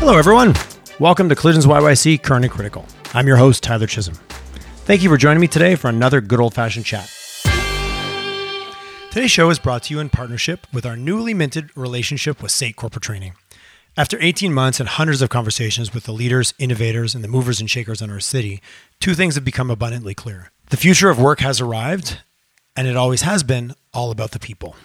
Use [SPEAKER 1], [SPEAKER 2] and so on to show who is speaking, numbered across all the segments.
[SPEAKER 1] Hello, everyone. Welcome to Collisions YYC Current and Critical. I'm your host, Tyler Chisholm. Thank you for joining me today for another good old fashioned chat. Today's show is brought to you in partnership with our newly minted relationship with SAIT Corporate Training. After 18 months and hundreds of conversations with the leaders, innovators, and the movers and shakers in our city, two things have become abundantly clear. The future of work has arrived, and it always has been all about the people.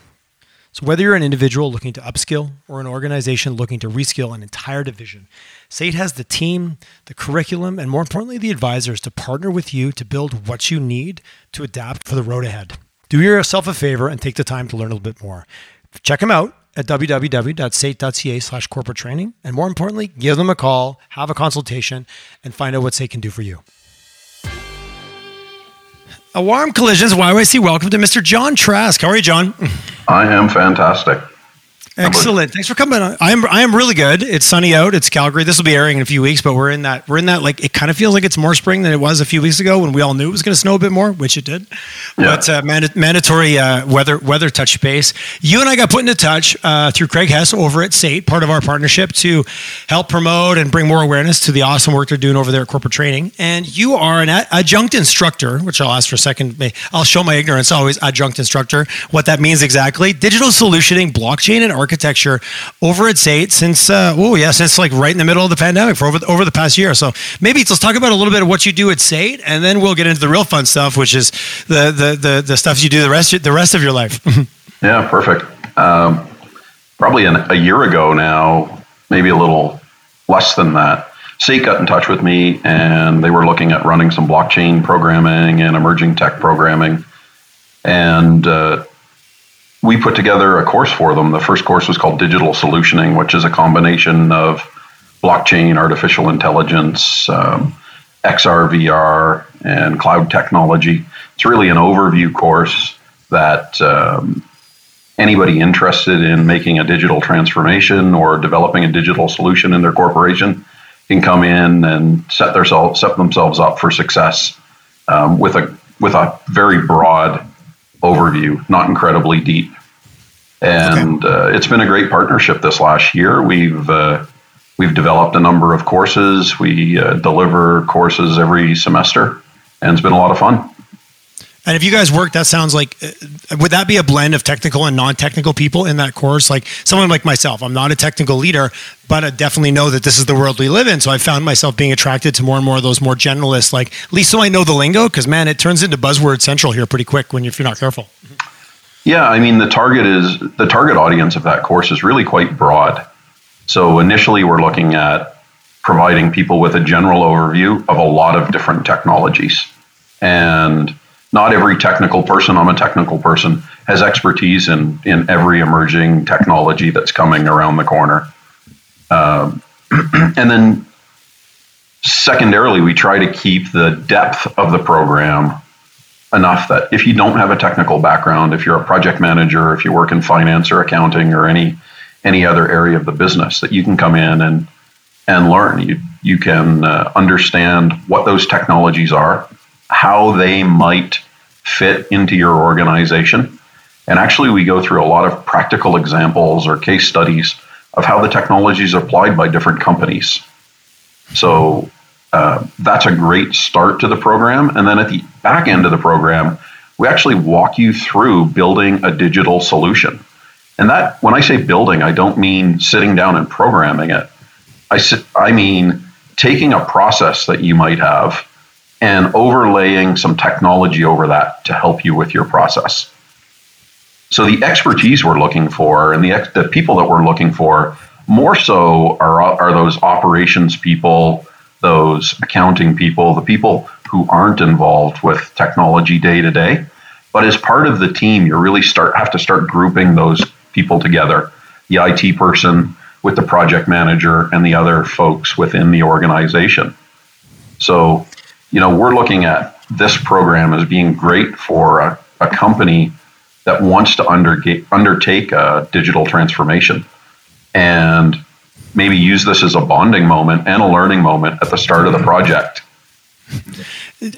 [SPEAKER 1] So, whether you're an individual looking to upskill or an organization looking to reskill an entire division, SAIT has the team, the curriculum, and more importantly, the advisors to partner with you to build what you need to adapt for the road ahead. Do yourself a favor and take the time to learn a little bit more. Check them out at www.sait.ca slash corporate training. And more importantly, give them a call, have a consultation, and find out what SAIT can do for you. A warm collisions YYC welcome to Mr. John Trask. How are you, John?
[SPEAKER 2] I am fantastic.
[SPEAKER 1] Excellent. Thanks for coming on. I am I am really good. It's sunny out. It's Calgary. This will be airing in a few weeks, but we're in that we're in that like it kind of feels like it's more spring than it was a few weeks ago when we all knew it was going to snow a bit more, which it did. Yeah. But uh, manda- mandatory uh, weather weather touch base. You and I got put into touch uh, through Craig Hess over at SAIT, part of our partnership to help promote and bring more awareness to the awesome work they're doing over there at corporate training. And you are an adjunct instructor, which I'll ask for a second. I'll show my ignorance always. Adjunct instructor, what that means exactly. Digital solutioning, blockchain, and architecture over at SAIT since uh, oh yeah since like right in the middle of the pandemic for over the, over the past year. So maybe let's talk about a little bit of what you do at SAIT, and then we'll get into the real fun stuff, which is the the the, the stuff you do the rest the rest of your life.
[SPEAKER 2] yeah, perfect. Um, probably an, a year ago now, maybe a little less than that. SAIT got in touch with me, and they were looking at running some blockchain programming and emerging tech programming, and uh, we put together a course for them. The first course was called Digital Solutioning, which is a combination of blockchain, artificial intelligence, um, XR, VR, and cloud technology. It's really an overview course that um, anybody interested in making a digital transformation or developing a digital solution in their corporation can come in and set themselves set themselves up for success um, with a with a very broad overview, not incredibly deep. And okay. uh, it's been a great partnership this last year. We've uh, we've developed a number of courses. We uh, deliver courses every semester, and it's been a lot of fun.
[SPEAKER 1] And if you guys work, that sounds like uh, would that be a blend of technical and non-technical people in that course? Like someone like myself, I'm not a technical leader, but I definitely know that this is the world we live in. So I found myself being attracted to more and more of those more generalists. Like at least so I know the lingo, because man, it turns into buzzword central here pretty quick when if you're not careful.
[SPEAKER 2] Yeah, I mean the target is the target audience of that course is really quite broad. So initially, we're looking at providing people with a general overview of a lot of different technologies, and not every technical person, I'm a technical person, has expertise in, in every emerging technology that's coming around the corner. Um, and then, secondarily, we try to keep the depth of the program enough that if you don't have a technical background, if you're a project manager, if you work in finance or accounting or any any other area of the business, that you can come in and and learn. You you can uh, understand what those technologies are, how they might fit into your organization. And actually, we go through a lot of practical examples or case studies of how the technology is applied by different companies. So uh, that's a great start to the program. And then at the back end of the program, we actually walk you through building a digital solution. And that, when I say building, I don't mean sitting down and programming it. I, I mean taking a process that you might have and overlaying some technology over that to help you with your process. So the expertise we're looking for and the, the people that we're looking for more so are, are those operations people, those accounting people, the people who aren't involved with technology day to day. But as part of the team, you really start have to start grouping those people together. The IT person with the project manager and the other folks within the organization. So you know, we're looking at this program as being great for a, a company that wants to underga- undertake a digital transformation and maybe use this as a bonding moment and a learning moment at the start of the project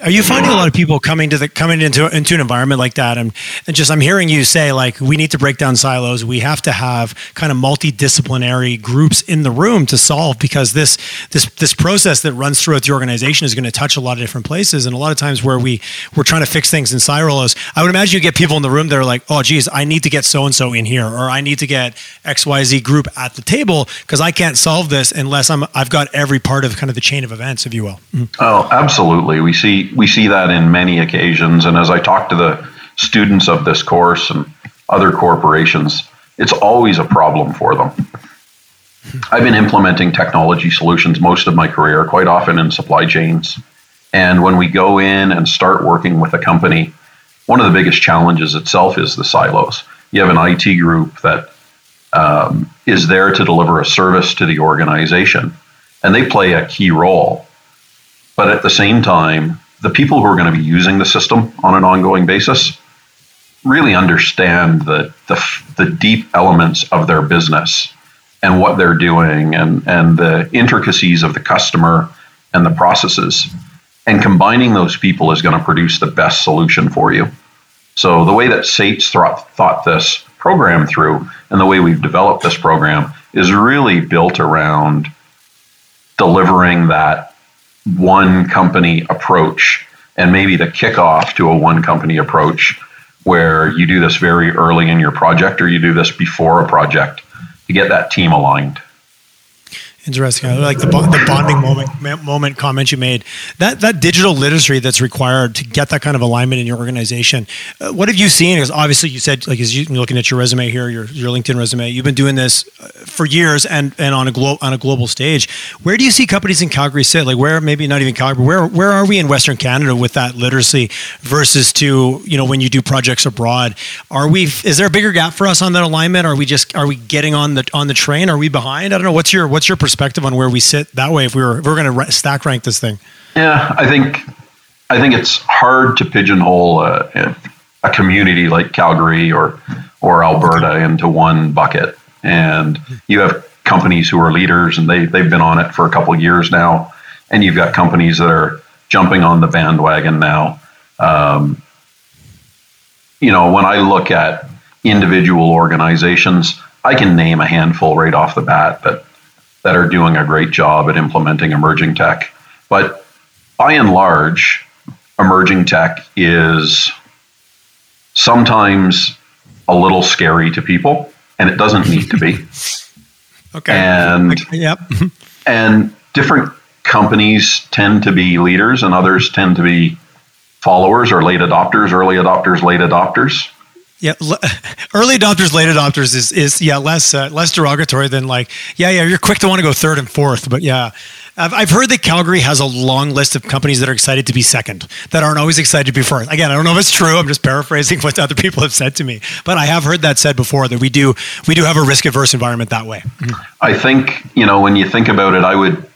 [SPEAKER 1] Are you finding a lot of people coming to the coming into into an environment like that, and and just I'm hearing you say like we need to break down silos. We have to have kind of multidisciplinary groups in the room to solve because this this this process that runs throughout the organization is going to touch a lot of different places, and a lot of times where we we're trying to fix things in silos. I would imagine you get people in the room that are like, oh geez, I need to get so and so in here, or I need to get X Y Z group at the table because I can't solve this unless I'm I've got every part of kind of the chain of events, if you will.
[SPEAKER 2] Mm-hmm. Oh, absolutely. We see we see that in many occasions. And as I talk to the students of this course and other corporations, it's always a problem for them. I've been implementing technology solutions most of my career, quite often in supply chains. And when we go in and start working with a company, one of the biggest challenges itself is the silos. You have an IT group that um, is there to deliver a service to the organization, and they play a key role. But at the same time, the people who are going to be using the system on an ongoing basis really understand the, the, the deep elements of their business and what they're doing and, and the intricacies of the customer and the processes. And combining those people is going to produce the best solution for you. So, the way that SAIT's thought, thought this program through and the way we've developed this program is really built around delivering that one company approach and maybe the kickoff to a one company approach where you do this very early in your project or you do this before a project to get that team aligned.
[SPEAKER 1] Interesting. I like the, the bonding moment moment comment you made. That that digital literacy that's required to get that kind of alignment in your organization. Uh, what have you seen? Because obviously you said like as you looking at your resume here, your your LinkedIn resume, you've been doing this uh, for years and and on a global on a global stage. Where do you see companies in Calgary sit? Like where maybe not even Calgary. Where where are we in Western Canada with that literacy versus to you know when you do projects abroad? Are we? Is there a bigger gap for us on that alignment? Are we just are we getting on the on the train? Are we behind? I don't know. What's your what's your perspective? Perspective on where we sit that way if we were if we are going to stack rank this thing?
[SPEAKER 2] Yeah, I think I think it's hard to pigeonhole a, a community like Calgary or or Alberta into one bucket. And you have companies who are leaders and they they've been on it for a couple years now, and you've got companies that are jumping on the bandwagon now. Um, you know, when I look at individual organizations, I can name a handful right off the bat that that are doing a great job at implementing emerging tech. But by and large, emerging tech is sometimes a little scary to people, and it doesn't need to be.
[SPEAKER 1] okay.
[SPEAKER 2] And
[SPEAKER 1] yep.
[SPEAKER 2] and different companies tend to be leaders, and others tend to be followers or late adopters, early adopters, late adopters.
[SPEAKER 1] Yeah, early adopters, late adopters is is yeah less uh, less derogatory than like yeah yeah you're quick to want to go third and fourth, but yeah, I've, I've heard that Calgary has a long list of companies that are excited to be second that aren't always excited to be first. Again, I don't know if it's true. I'm just paraphrasing what other people have said to me, but I have heard that said before that we do we do have a risk averse environment that way.
[SPEAKER 2] I think you know when you think about it, I would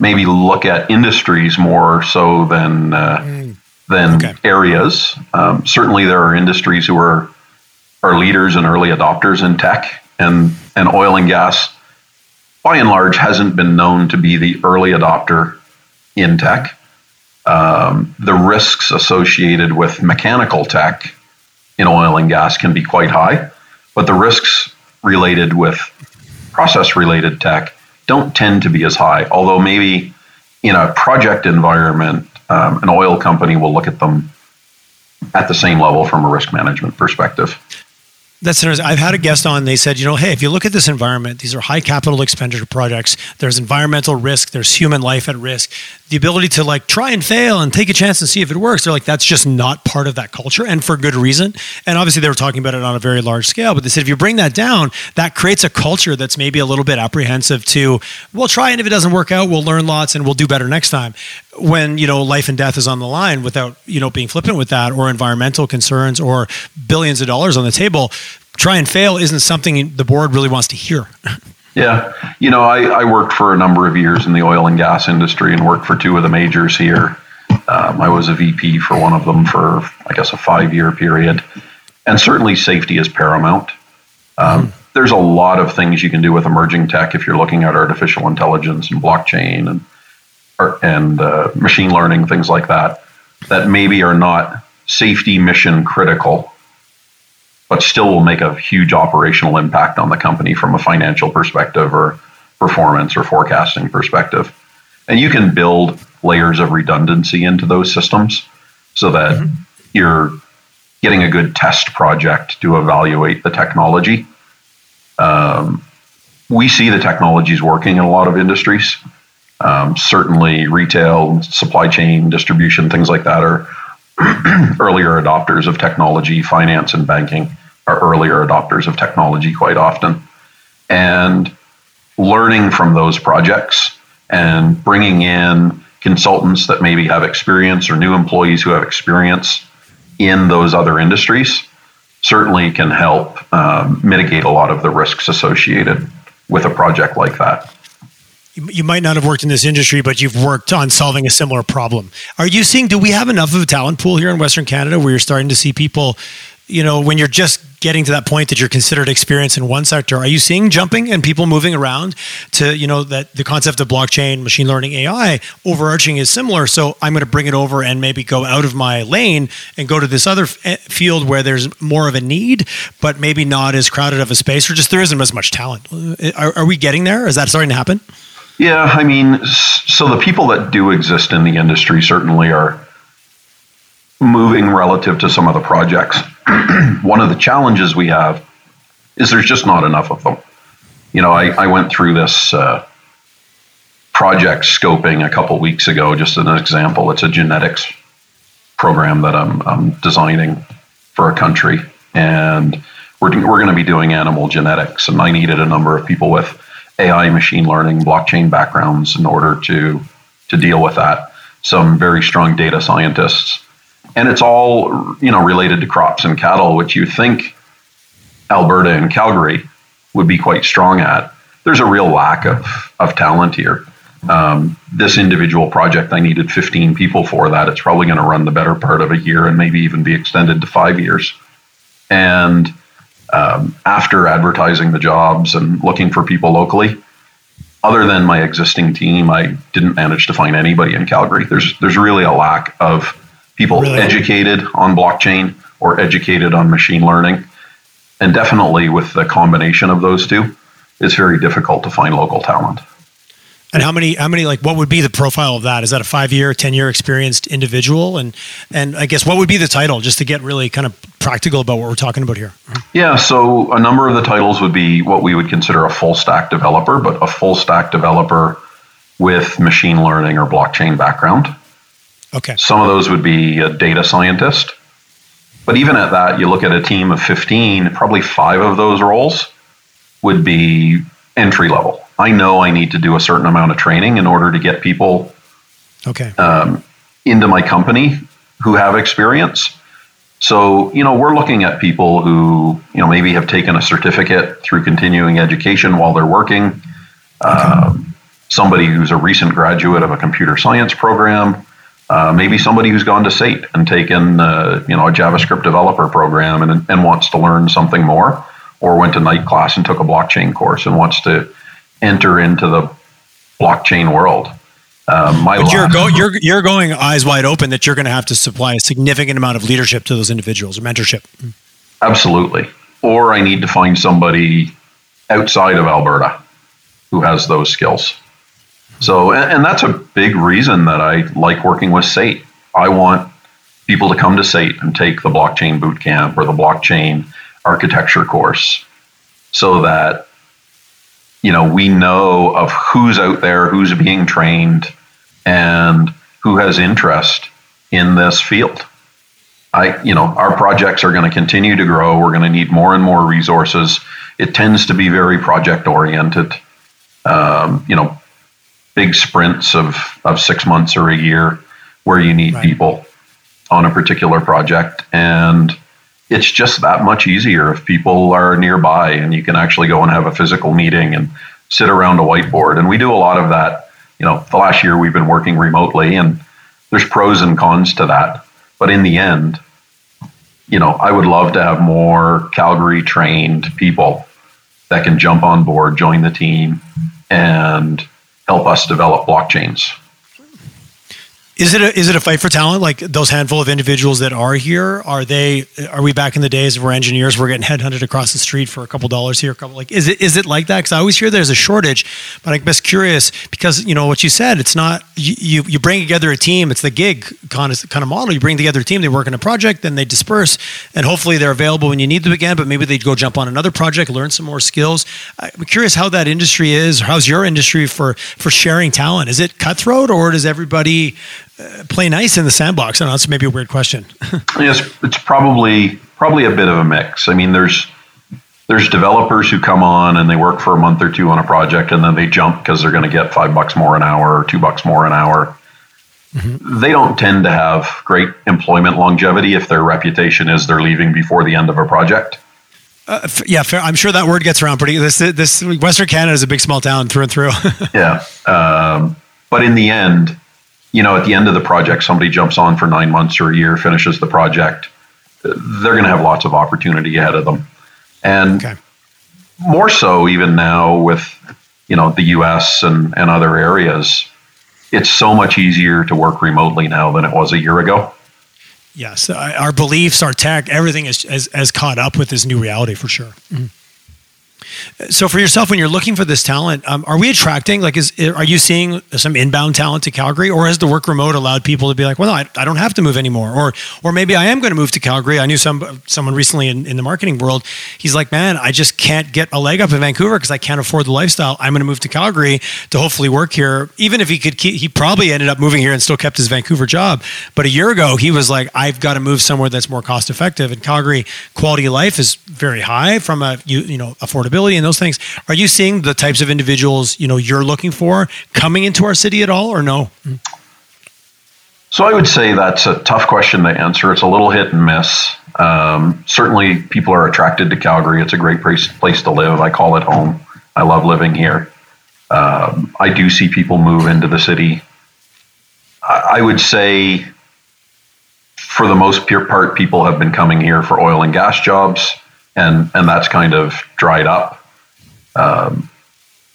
[SPEAKER 2] maybe look at industries more so than. Uh, mm. Than okay. areas. Um, certainly, there are industries who are are leaders and early adopters in tech, and, and oil and gas, by and large, hasn't been known to be the early adopter in tech. Um, the risks associated with mechanical tech in oil and gas can be quite high, but the risks related with process related tech don't tend to be as high, although maybe in a project environment, um, an oil company will look at them at the same level from a risk management perspective.
[SPEAKER 1] That's interesting. I've had a guest on. They said, you know, hey, if you look at this environment, these are high capital expenditure projects. There's environmental risk. There's human life at risk. The ability to like try and fail and take a chance and see if it works. They're like, that's just not part of that culture, and for good reason. And obviously, they were talking about it on a very large scale. But they said, if you bring that down, that creates a culture that's maybe a little bit apprehensive to, we'll try, and if it doesn't work out, we'll learn lots and we'll do better next time when you know life and death is on the line without you know being flippant with that or environmental concerns or billions of dollars on the table try and fail isn't something the board really wants to hear.
[SPEAKER 2] Yeah. You know I, I worked for a number of years in the oil and gas industry and worked for two of the majors here. Um, i was a vp for one of them for i guess a five year period. And certainly safety is paramount. Um, mm-hmm. there's a lot of things you can do with emerging tech if you're looking at artificial intelligence and blockchain and and uh, machine learning, things like that, that maybe are not safety mission critical, but still will make a huge operational impact on the company from a financial perspective or performance or forecasting perspective. And you can build layers of redundancy into those systems so that mm-hmm. you're getting a good test project to evaluate the technology. Um, we see the technologies working in a lot of industries. Um, certainly, retail, supply chain, distribution, things like that are earlier adopters of technology. Finance and banking are earlier adopters of technology quite often. And learning from those projects and bringing in consultants that maybe have experience or new employees who have experience in those other industries certainly can help um, mitigate a lot of the risks associated with a project like that.
[SPEAKER 1] You might not have worked in this industry, but you've worked on solving a similar problem. Are you seeing, do we have enough of a talent pool here in Western Canada where you're starting to see people you know, when you're just getting to that point that you're considered experienced in one sector, are you seeing jumping and people moving around to, you know, that the concept of blockchain, machine learning, AI overarching is similar. So I'm going to bring it over and maybe go out of my lane and go to this other f- eh, field where there's more of a need, but maybe not as crowded of a space or just there isn't as much talent. Uh, are, are we getting there? Is that starting to happen?
[SPEAKER 2] Yeah. I mean, so the people that do exist in the industry certainly are moving relative to some of the projects. One of the challenges we have is there's just not enough of them. You know, I, I went through this uh, project scoping a couple weeks ago, just as an example. It's a genetics program that I'm, I'm designing for a country, and we're, we're going to be doing animal genetics. And I needed a number of people with AI, machine learning, blockchain backgrounds in order to to deal with that. Some very strong data scientists and it's all you know related to crops and cattle, which you think Alberta and Calgary would be quite strong at. There's a real lack of of talent here. Um, this individual project, I needed 15 people for that. It's probably going to run the better part of a year and maybe even be extended to five years. And um, after advertising the jobs and looking for people locally, other than my existing team, I didn't manage to find anybody in Calgary. There's there's really a lack of people really? educated on blockchain or educated on machine learning. And definitely with the combination of those two, it's very difficult to find local talent.
[SPEAKER 1] And how many, how many, like, what would be the profile of that? Is that a five year, 10 year experienced individual? And, and I guess what would be the title just to get really kind of practical about what we're talking about here? Uh-huh.
[SPEAKER 2] Yeah. So a number of the titles would be what we would consider a full stack developer, but a full stack developer with machine learning or blockchain background.
[SPEAKER 1] Okay.
[SPEAKER 2] Some of those would be a data scientist. But even at that, you look at a team of 15, probably five of those roles would be entry level. I know I need to do a certain amount of training in order to get people
[SPEAKER 1] okay.
[SPEAKER 2] Um, into my company who have experience. So, you know, we're looking at people who, you know, maybe have taken a certificate through continuing education while they're working. Okay. Um, somebody who's a recent graduate of a computer science program uh, maybe somebody who's gone to SAIT and taken uh, you know a JavaScript developer program and, and wants to learn something more, or went to night class and took a blockchain course and wants to enter into the blockchain world.
[SPEAKER 1] Um, but you're, go, you're, you're going eyes wide open that you're going to have to supply a significant amount of leadership to those individuals or mentorship.
[SPEAKER 2] Absolutely. Or I need to find somebody outside of Alberta who has those skills. So, and, and that's a big reason that I like working with SAIT. I want people to come to SAIT and take the blockchain boot camp or the blockchain architecture course so that you know we know of who's out there who's being trained and who has interest in this field i you know our projects are going to continue to grow we're going to need more and more resources it tends to be very project oriented um, you know big sprints of, of six months or a year where you need right. people on a particular project. And it's just that much easier if people are nearby and you can actually go and have a physical meeting and sit around a whiteboard. And we do a lot of that. You know, the last year we've been working remotely and there's pros and cons to that. But in the end, you know, I would love to have more Calgary trained people that can jump on board, join the team, and help us develop blockchains.
[SPEAKER 1] Is it a, is it a fight for talent? Like those handful of individuals that are here, are they? Are we back in the days where engineers were getting headhunted across the street for a couple dollars here, a couple like? Is it is it like that? Because I always hear there's a shortage, but I'm just curious because you know what you said. It's not you you, bring together a team. It's the gig kind of kind of model. You bring together a team. They work on a project, then they disperse, and hopefully they're available when you need them again. But maybe they go jump on another project, learn some more skills. I'm curious how that industry is. How's your industry for for sharing talent? Is it cutthroat or does everybody uh, play nice in the sandbox? I don't know that's maybe a weird question.
[SPEAKER 2] yes, it's probably probably a bit of a mix. I mean, there's there's developers who come on and they work for a month or two on a project and then they jump because they're going to get five bucks more an hour or two bucks more an hour. Mm-hmm. They don't tend to have great employment longevity if their reputation is they're leaving before the end of a project.
[SPEAKER 1] Uh, f- yeah, fair. I'm sure that word gets around pretty. This this Western Canada is a big small town through and through.
[SPEAKER 2] yeah, um, but in the end, you know, at the end of the project, somebody jumps on for nine months or a year, finishes the project, they're going to have lots of opportunity ahead of them. And okay. more so, even now with, you know, the US and, and other areas, it's so much easier to work remotely now than it was a year ago.
[SPEAKER 1] Yes, our beliefs, our tech, everything is, is, is caught up with this new reality for sure. Mm-hmm. So for yourself, when you're looking for this talent, um, are we attracting like is are you seeing some inbound talent to Calgary, or has the work remote allowed people to be like, well, no, I, I don't have to move anymore, or or maybe I am going to move to Calgary. I knew some someone recently in, in the marketing world. He's like, man, I just can't get a leg up in Vancouver because I can't afford the lifestyle. I'm going to move to Calgary to hopefully work here. Even if he could, keep, he probably ended up moving here and still kept his Vancouver job. But a year ago, he was like, I've got to move somewhere that's more cost effective. And Calgary quality of life is very high from a you, you know affordability and those things. Are you seeing the types of individuals you know you're looking for coming into our city at all, or no?
[SPEAKER 2] So I would say that's a tough question to answer. It's a little hit and miss. Um, certainly, people are attracted to Calgary. It's a great place, place to live. I call it home. I love living here. Um, I do see people move into the city. I, I would say, for the most part, people have been coming here for oil and gas jobs, and and that's kind of dried up. Um,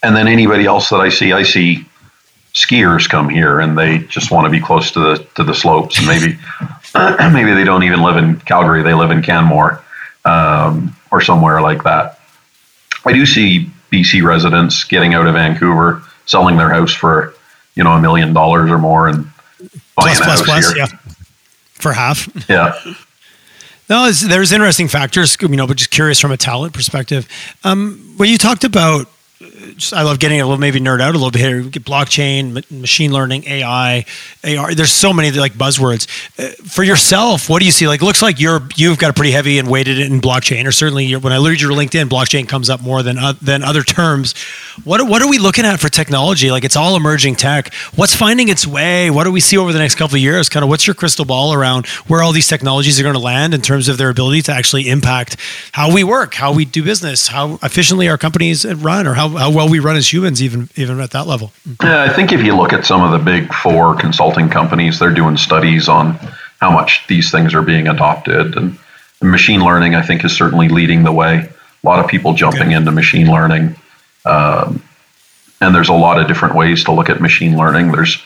[SPEAKER 2] and then anybody else that I see, I see skiers come here and they just want to be close to the to the slopes and maybe maybe they don't even live in Calgary they live in Canmore um, or somewhere like that I do see BC residents getting out of Vancouver selling their house for you know a million dollars or more and buying plus, a plus, house plus, here.
[SPEAKER 1] yeah for half
[SPEAKER 2] yeah
[SPEAKER 1] no there's interesting factors you know but just curious from a talent perspective. Um, you talked about just, I love getting a little maybe nerd out a little bit here. Blockchain, machine learning, AI, AR. There's so many like buzzwords. Uh, for yourself, what do you see? Like, looks like you're you've got a pretty heavy and weighted in blockchain, or certainly when I read your LinkedIn, blockchain comes up more than uh, than other terms. What what are we looking at for technology? Like, it's all emerging tech. What's finding its way? What do we see over the next couple of years? Kind of, what's your crystal ball around where all these technologies are going to land in terms of their ability to actually impact how we work, how we do business, how efficiently our companies run, or how, how well we run as humans, even even at that level.
[SPEAKER 2] Yeah, I think if you look at some of the big four consulting companies, they're doing studies on how much these things are being adopted, and machine learning, I think, is certainly leading the way. A lot of people jumping okay. into machine learning, um, and there's a lot of different ways to look at machine learning. There's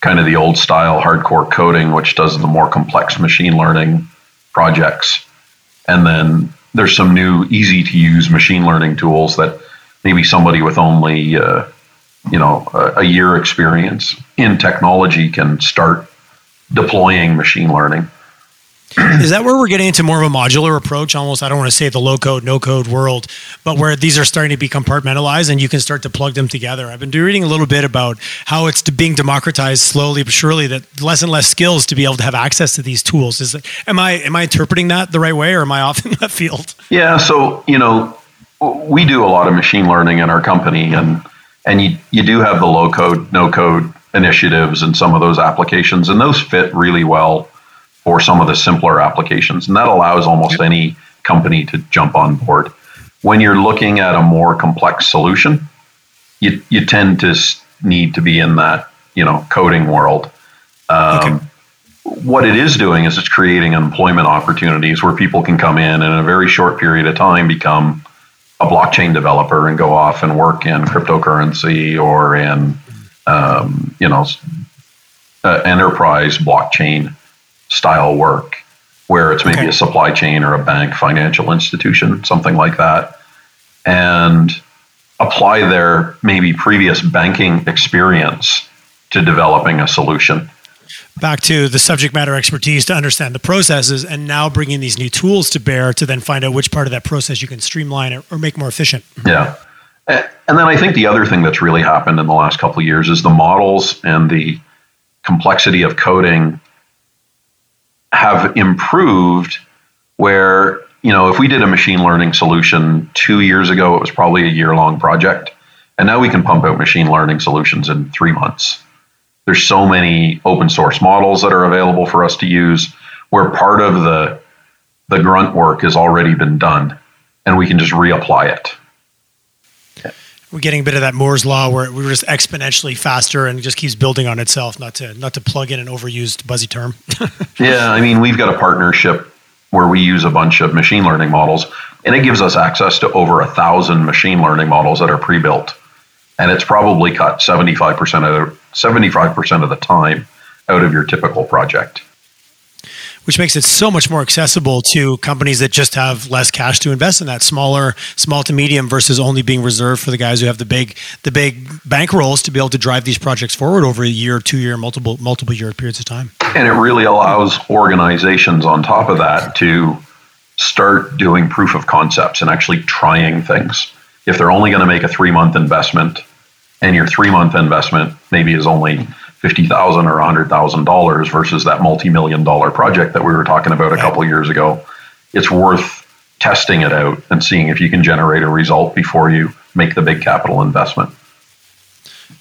[SPEAKER 2] kind of the old style hardcore coding, which does the more complex machine learning projects, and then there's some new easy to use machine learning tools that maybe somebody with only uh, you know a, a, year experience in technology can start deploying machine learning.
[SPEAKER 1] Is that where we're getting into more of a modular approach? Almost, I don't want to say the low code, no code world, but where these are starting to be compartmentalized and you can start to plug them together. I've been reading a little bit about how it's being democratized slowly but surely. That less and less skills to be able to have access to these tools. Is that, am I am I interpreting that the right way, or am I off in that field?
[SPEAKER 2] Yeah. So you know, we do a lot of machine learning in our company, and and you you do have the low code, no code initiatives and some of those applications, and those fit really well for some of the simpler applications, and that allows almost any company to jump on board. When you're looking at a more complex solution, you you tend to need to be in that you know coding world. Um, okay. What it is doing is it's creating employment opportunities where people can come in and in a very short period of time become a blockchain developer and go off and work in cryptocurrency or in um, you know uh, enterprise blockchain style work, where it's maybe okay. a supply chain or a bank, financial institution, something like that, and apply their maybe previous banking experience to developing a solution
[SPEAKER 1] back to the subject matter expertise to understand the processes and now bringing these new tools to bear to then find out which part of that process you can streamline or, or make more efficient.
[SPEAKER 2] Yeah. And then i think the other thing that's really happened in the last couple of years is the models and the complexity of coding have improved where you know if we did a machine learning solution two years ago it was probably a year long project. And now we can pump out machine learning solutions in three months there's so many open source models that are available for us to use where part of the the grunt work has already been done and we can just reapply it
[SPEAKER 1] we're getting a bit of that Moore's law where we're just exponentially faster and it just keeps building on itself. Not to not to plug in an overused buzzy term.
[SPEAKER 2] yeah, I mean we've got a partnership where we use a bunch of machine learning models, and it gives us access to over a thousand machine learning models that are pre-built and it's probably cut 75% of 75% of the time out of your typical project.
[SPEAKER 1] Which makes it so much more accessible to companies that just have less cash to invest in that smaller small to medium versus only being reserved for the guys who have the big the big bank rolls to be able to drive these projects forward over a year two year multiple multiple year periods of time.
[SPEAKER 2] And it really allows organizations on top of that to start doing proof of concepts and actually trying things. If they're only going to make a three month investment and your three month investment maybe is only fifty thousand or hundred thousand dollars versus that multi million dollar project that we were talking about a couple years ago, it's worth testing it out and seeing if you can generate a result before you make the big capital investment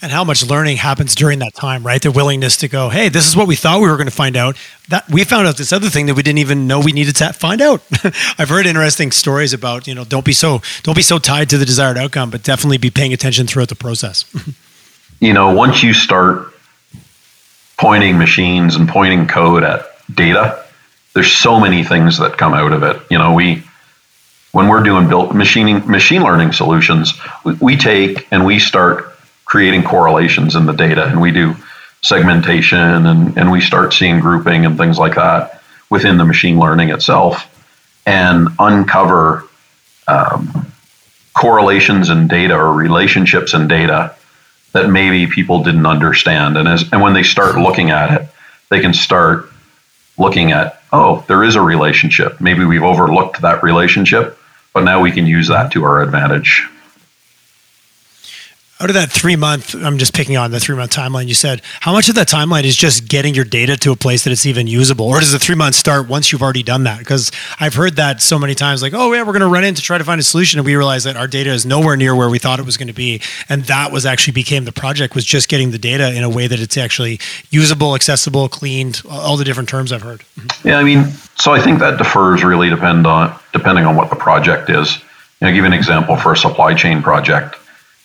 [SPEAKER 1] and how much learning happens during that time, right? The willingness to go, hey, this is what we thought we were going to find out. That we found out this other thing that we didn't even know we needed to find out. I've heard interesting stories about, you know, don't be so don't be so tied to the desired outcome, but definitely be paying attention throughout the process.
[SPEAKER 2] you know, once you start pointing machines and pointing code at data, there's so many things that come out of it. You know, we when we're doing built machining machine learning solutions, we, we take and we start creating correlations in the data and we do segmentation and, and we start seeing grouping and things like that within the machine learning itself and uncover um, correlations in data or relationships in data that maybe people didn't understand. And as and when they start looking at it they can start looking at oh there is a relationship. Maybe we've overlooked that relationship but now we can use that to our advantage
[SPEAKER 1] out of that three month, I'm just picking on the three month timeline you said, how much of that timeline is just getting your data to a place that it's even usable? Or does the three months start once you've already done that? Because I've heard that so many times, like, oh, yeah, we're going to run in to try to find a solution. And we realize that our data is nowhere near where we thought it was going to be. And that was actually became the project was just getting the data in a way that it's actually usable, accessible, cleaned, all the different terms I've heard. Mm-hmm.
[SPEAKER 2] Yeah, I mean, so I think that defers really depend on depending on what the project is. I'll give you an example for a supply chain project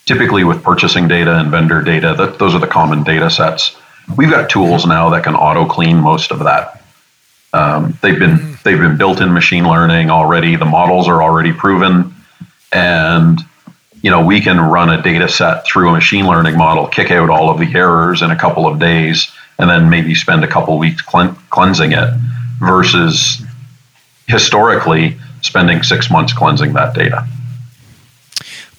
[SPEAKER 2] typically with purchasing data and vendor data, that those are the common data sets. We've got tools now that can auto clean most of that. Um, they've been they've been built in machine learning already. The models are already proven, and you know we can run a data set through a machine learning model, kick out all of the errors in a couple of days, and then maybe spend a couple weeks cleansing it. Versus historically spending six months cleansing that data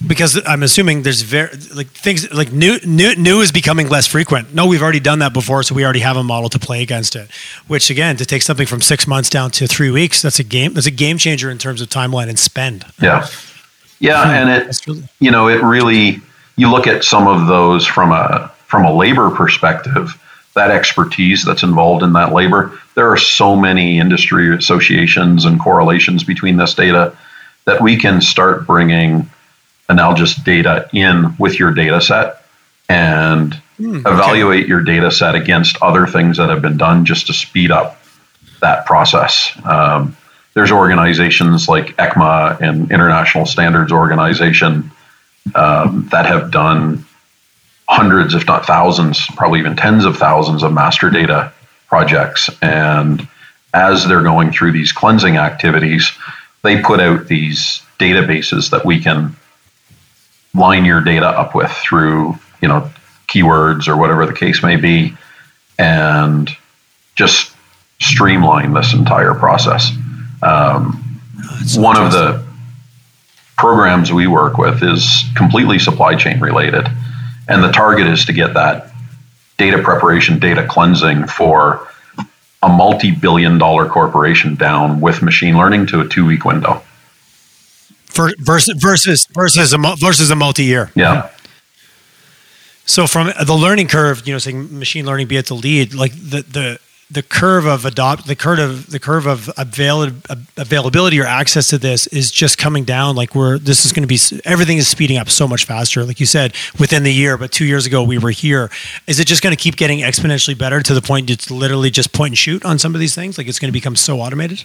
[SPEAKER 1] because I'm assuming there's very like things like new new new is becoming less frequent. No, we've already done that before, so we already have a model to play against it. Which again, to take something from six months down to three weeks, that's a game. That's a game changer in terms of timeline and spend.
[SPEAKER 2] Yeah, yeah, hmm. and it really- you know it really you look at some of those from a from a labor perspective. That expertise that's involved in that labor. There are so many industry associations and correlations between this data that we can start bringing analogous data in with your data set and mm, okay. evaluate your data set against other things that have been done just to speed up that process. Um, there's organizations like ECCMA and International Standards Organization um, that have done hundreds, if not thousands, probably even tens of thousands of master data projects. And as they're going through these cleansing activities, they put out these databases that we can line your data up with through you know keywords or whatever the case may be and just streamline this entire process. Um, one of the programs we work with is completely supply chain related, and the target is to get that data preparation, data cleansing for a multi-billion dollar corporation down with machine learning to a two-week window.
[SPEAKER 1] Versus versus versus a versus a multi-year.
[SPEAKER 2] Yeah.
[SPEAKER 1] So from the learning curve, you know, saying machine learning be at the lead, like the the the curve of adopt the curve of the curve of avail, availability or access to this is just coming down. Like we're this is going to be everything is speeding up so much faster. Like you said within the year but two years ago we were here. Is it just going to keep getting exponentially better to the point it's literally just point and shoot on some of these things? Like it's going to become so automated?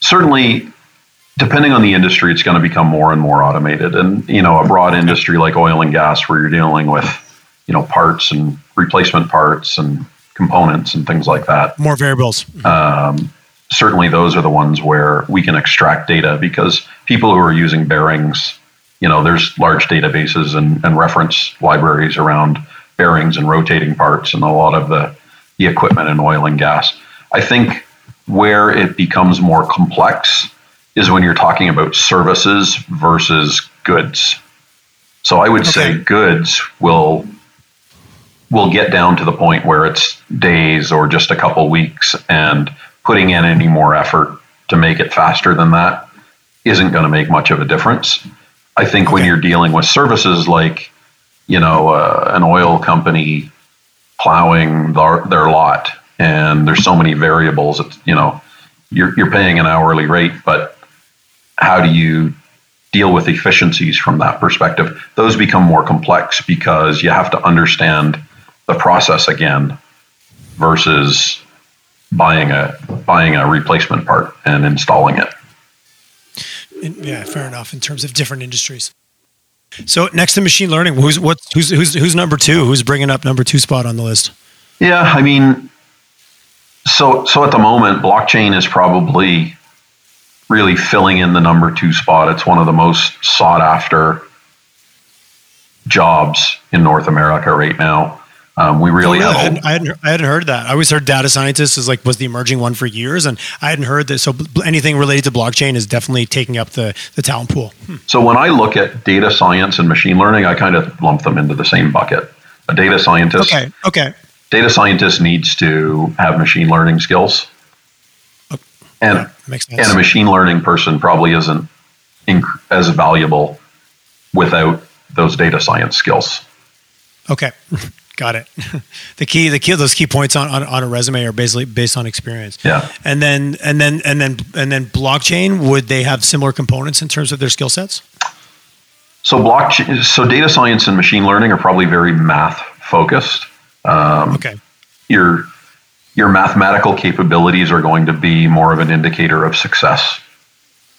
[SPEAKER 2] Certainly depending on the industry it's going to become more and more automated and you know a broad industry like oil and gas where you're dealing with you know parts and replacement parts and components and things like that.
[SPEAKER 1] More variables.
[SPEAKER 2] Um, certainly, those are the ones where we can extract data because people who are using bearings, you know, there's large databases and, and reference libraries around bearings and rotating parts and a lot of the, the equipment in oil and gas. I think where it becomes more complex is when you're talking about services versus goods. So I would okay. say goods will will get down to the point where it's days or just a couple weeks and putting in any more effort to make it faster than that isn't going to make much of a difference. I think okay. when you're dealing with services like, you know, uh, an oil company plowing their, their lot and there's so many variables, it's, you know, you're, you're paying an hourly rate, but how do you deal with efficiencies from that perspective? Those become more complex because you have to understand the process again versus buying a buying a replacement part and installing it.
[SPEAKER 1] Yeah, fair enough. In terms of different industries. So next to machine learning, who's? Who's who's who's number two? Who's bringing up number two spot on the list?
[SPEAKER 2] Yeah, I mean, so so at the moment, blockchain is probably really filling in the number two spot. It's one of the most sought after jobs in North America right now. Um, we really oh,
[SPEAKER 1] have. I hadn't, I hadn't, heard that. I always heard data scientist is like was the emerging one for years, and I hadn't heard that. So anything related to blockchain is definitely taking up the the talent pool.
[SPEAKER 2] Hmm. So when I look at data science and machine learning, I kind of lump them into the same bucket. A data scientist.
[SPEAKER 1] Okay. Okay.
[SPEAKER 2] Data scientist needs to have machine learning skills.
[SPEAKER 1] Okay.
[SPEAKER 2] And, yeah, and a machine learning person probably isn't inc- as valuable without those data science skills.
[SPEAKER 1] Okay. Got it. the key, the key, those key points on, on, on, a resume are basically based on experience.
[SPEAKER 2] Yeah.
[SPEAKER 1] And then, and then, and then, and then, blockchain. Would they have similar components in terms of their skill sets?
[SPEAKER 2] So blockchain, so data science and machine learning are probably very math focused.
[SPEAKER 1] Um, okay.
[SPEAKER 2] Your your mathematical capabilities are going to be more of an indicator of success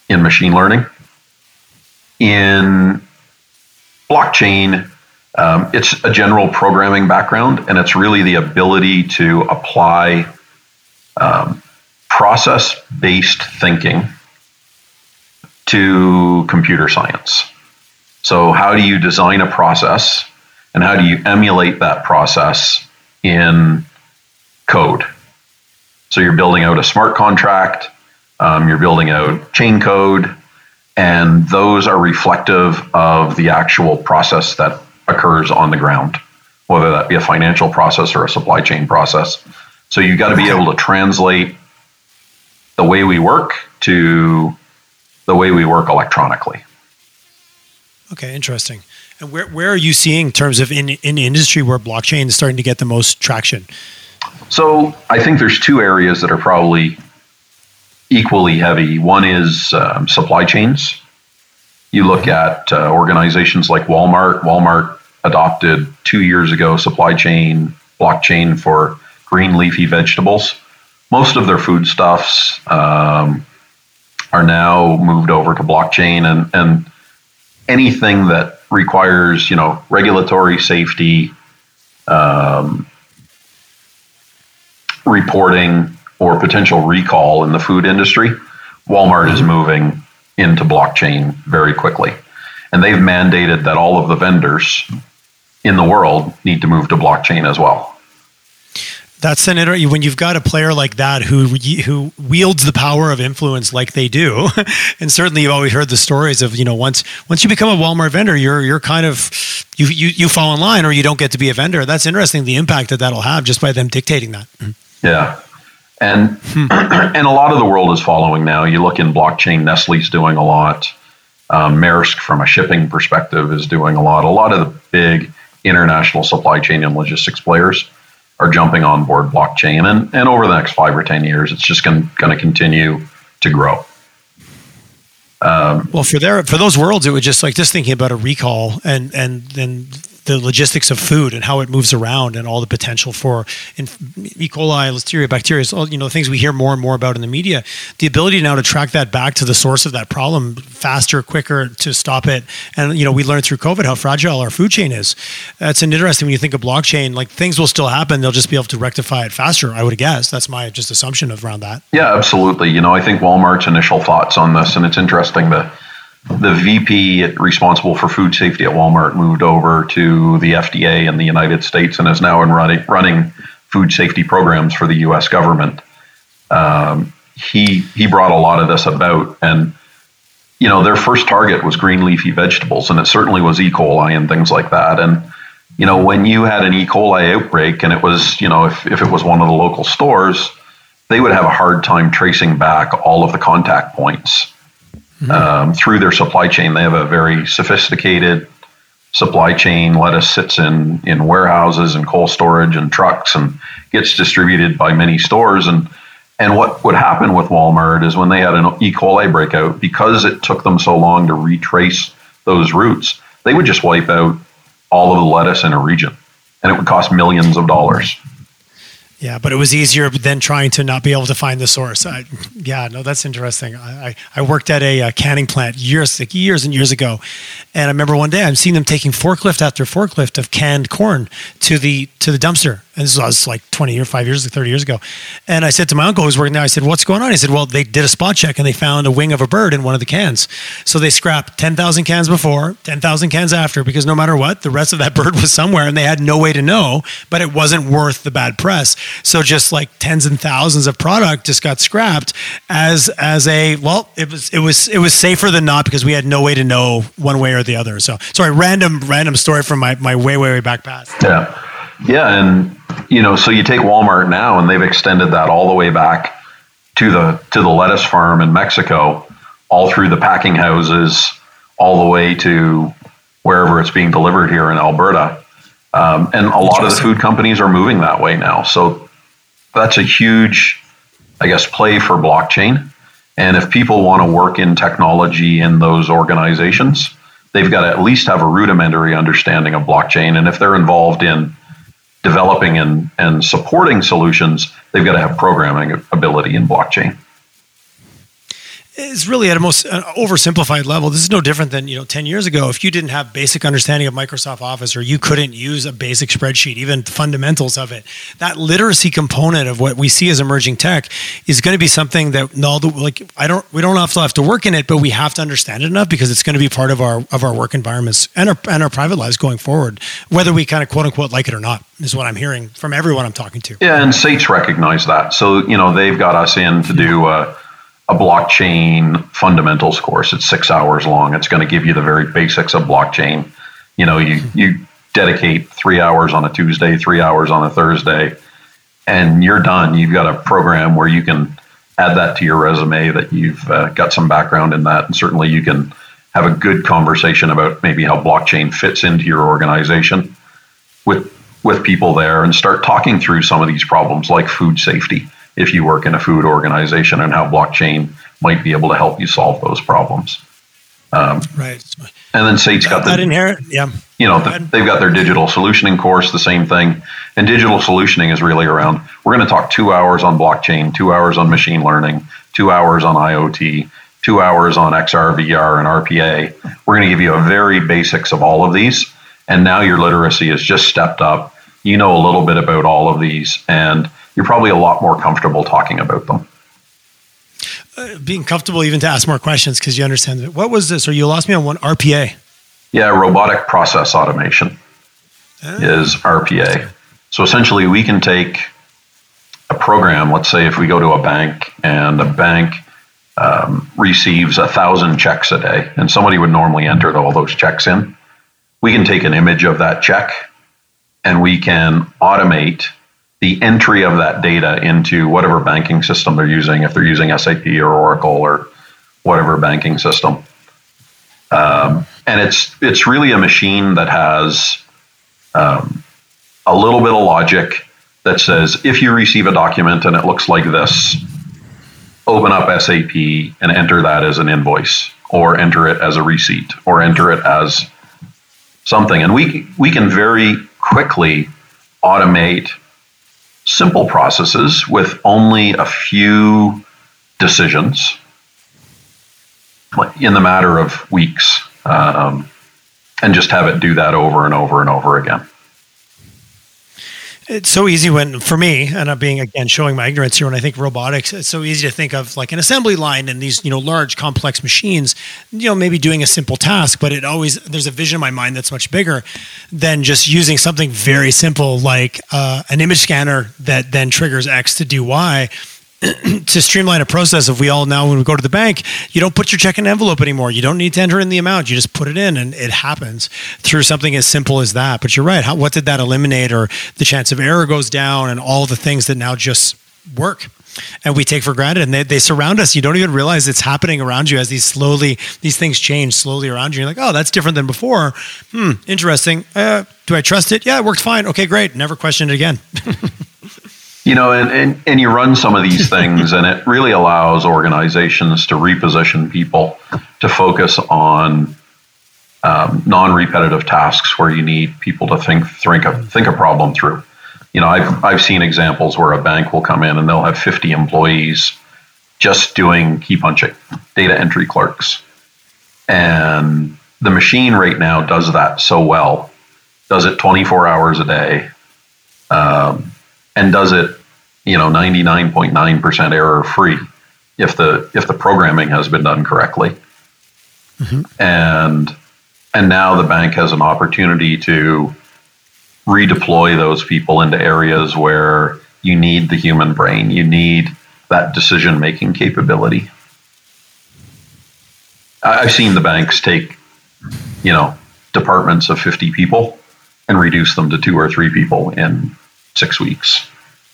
[SPEAKER 2] in machine learning. In blockchain, um, it's a general programming background, and it's really the ability to apply um, process based thinking to computer science. So, how do you design a process and how do you emulate that process in code? So, you're building out a smart contract, um, you're building out chain code, and those are reflective of the actual process that occurs on the ground, whether that be a financial process or a supply chain process. So you've got to be able to translate the way we work to the way we work electronically.
[SPEAKER 1] Okay, interesting. And where, where are you seeing in terms of in, in industry where blockchain is starting to get the most traction?
[SPEAKER 2] So I think there's two areas that are probably equally heavy. One is um, supply chains. You look at uh, organizations like Walmart. Walmart adopted two years ago supply chain blockchain for green leafy vegetables. Most of their foodstuffs um, are now moved over to blockchain, and and anything that requires you know regulatory safety um, reporting or potential recall in the food industry, Walmart is mm-hmm. moving into blockchain very quickly. And they've mandated that all of the vendors in the world need to move to blockchain as well.
[SPEAKER 1] That's an inter- when you've got a player like that who who wields the power of influence like they do, and certainly you've always heard the stories of you know once once you become a Walmart vendor, you're you're kind of you you you fall in line or you don't get to be a vendor. That's interesting the impact that that'll have just by them dictating that. Mm-hmm.
[SPEAKER 2] Yeah, and hmm. and a lot of the world is following now. You look in blockchain, Nestle's doing a lot. Um, Maersk, from a shipping perspective, is doing a lot. A lot of the big international supply chain and logistics players are jumping on board blockchain. And, and over the next five or 10 years, it's just going to continue to grow.
[SPEAKER 1] Um, well, for their for those worlds, it would just like just thinking about a recall and and then the logistics of food and how it moves around and all the potential for E. coli, Listeria, bacteria, all you know things we hear more and more about in the media. The ability now to track that back to the source of that problem faster, quicker to stop it, and you know we learned through COVID how fragile our food chain is. That's an interesting when you think of blockchain. Like things will still happen; they'll just be able to rectify it faster. I would guess that's my just assumption around that.
[SPEAKER 2] Yeah, absolutely. You know, I think Walmart's initial thoughts on this, and it's interesting that the VP responsible for food safety at Walmart moved over to the FDA in the United States and is now in running, running food safety programs for the U.S. government. Um, he he brought a lot of this about, and you know their first target was green leafy vegetables, and it certainly was E. coli and things like that. And you know when you had an E. coli outbreak, and it was you know if if it was one of the local stores, they would have a hard time tracing back all of the contact points mm-hmm. um, through their supply chain. They have a very sophisticated supply chain. Lettuce sits in in warehouses and cold storage and trucks and gets distributed by many stores. And and what would happen with Walmart is when they had an E. coli breakout, because it took them so long to retrace those routes, they would just wipe out all of the lettuce in a region, and it would cost millions of dollars.
[SPEAKER 1] Yeah, but it was easier than trying to not be able to find the source. I, yeah, no, that's interesting. I, I worked at a, a, canning plant years, like years and years ago, and I remember one day I'm seeing them taking forklift after forklift of canned corn to the to the dumpster, and this was like 20 or five years, 30 years ago. And I said to my uncle who's working there, I said, "What's going on?" He said, "Well, they did a spot check and they found a wing of a bird in one of the cans, so they scrapped 10,000 cans before, 10,000 cans after, because no matter what, the rest of that bird was somewhere, and they had no way to know, but it wasn't worth the bad press." So just like tens and thousands of product just got scrapped as as a well, it was it was it was safer than not because we had no way to know one way or the other. So sorry, random random story from my my way way way back past.
[SPEAKER 2] Yeah, yeah, and you know, so you take Walmart now, and they've extended that all the way back to the to the lettuce farm in Mexico, all through the packing houses, all the way to wherever it's being delivered here in Alberta. Um, and a lot of the food companies are moving that way now. So that's a huge, I guess, play for blockchain. And if people want to work in technology in those organizations, they've got to at least have a rudimentary understanding of blockchain. And if they're involved in developing and, and supporting solutions, they've got to have programming ability in blockchain
[SPEAKER 1] is really at a most uh, oversimplified level. This is no different than you know ten years ago. If you didn't have basic understanding of Microsoft Office, or you couldn't use a basic spreadsheet, even fundamentals of it, that literacy component of what we see as emerging tech is going to be something that no, like I don't, we don't have to have to work in it, but we have to understand it enough because it's going to be part of our of our work environments and our and our private lives going forward, whether we kind of quote unquote like it or not. Is what I'm hearing from everyone I'm talking to.
[SPEAKER 2] Yeah, and SAIT's recognize that. So you know they've got us in to do. Uh, a blockchain fundamentals course. It's six hours long. It's going to give you the very basics of blockchain. You know, you you dedicate three hours on a Tuesday, three hours on a Thursday, and you're done. You've got a program where you can add that to your resume that you've uh, got some background in that, and certainly you can have a good conversation about maybe how blockchain fits into your organization with with people there, and start talking through some of these problems like food safety if you work in a food organization and how blockchain might be able to help you solve those problems.
[SPEAKER 1] Um, right.
[SPEAKER 2] And then SAIT's got
[SPEAKER 1] that inherent, yeah.
[SPEAKER 2] You know, the, they've got their digital solutioning course, the same thing. And digital solutioning is really around. We're going to talk two hours on blockchain, two hours on machine learning, two hours on IoT, two hours on XR, VR, and RPA. We're going to give you a very basics of all of these. And now your literacy has just stepped up. You know a little bit about all of these, and you're probably a lot more comfortable talking about them.
[SPEAKER 1] Uh, being comfortable even to ask more questions because you understand it. What was this? Or you lost me on one RPA.
[SPEAKER 2] Yeah, robotic process automation ah. is RPA. So essentially, we can take a program, let's say if we go to a bank and a bank um, receives a thousand checks a day, and somebody would normally enter all those checks in, we can take an image of that check and we can automate the entry of that data into whatever banking system they're using, if they're using SAP or Oracle or whatever banking system. Um, and it's it's really a machine that has um, a little bit of logic that says if you receive a document and it looks like this, open up SAP and enter that as an invoice, or enter it as a receipt, or enter it as something. And we we can very quickly automate simple processes with only a few decisions in the matter of weeks um, and just have it do that over and over and over again
[SPEAKER 1] it's so easy when for me and i'm being again showing my ignorance here when i think robotics it's so easy to think of like an assembly line and these you know large complex machines you know maybe doing a simple task but it always there's a vision in my mind that's much bigger than just using something very simple like uh, an image scanner that then triggers x to do y to streamline a process if we all now when we go to the bank you don't put your check in an envelope anymore. You don't need to enter in the amount. You just put it in and it happens through something as simple as that. But you're right. How, what did that eliminate or the chance of error goes down and all the things that now just work and we take for granted and they, they surround us. You don't even realize it's happening around you as these slowly these things change slowly around you. You're like oh that's different than before. Hmm interesting. Uh, do i trust it? Yeah it worked fine. Okay great. Never question it again
[SPEAKER 2] you know and, and, and you run some of these things and it really allows organizations to reposition people to focus on um, non-repetitive tasks where you need people to think think a, think a problem through. You know I've, I've seen examples where a bank will come in and they'll have 50 employees just doing key punching data entry clerks. And the machine right now does that so well does it 24 hours a day um, and does it, you know, 99.9% error free if the if the programming has been done correctly. Mm-hmm. And and now the bank has an opportunity to redeploy those people into areas where you need the human brain, you need that decision making capability. I've seen the banks take, you know, departments of 50 people and reduce them to two or three people in six weeks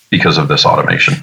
[SPEAKER 2] because of this automation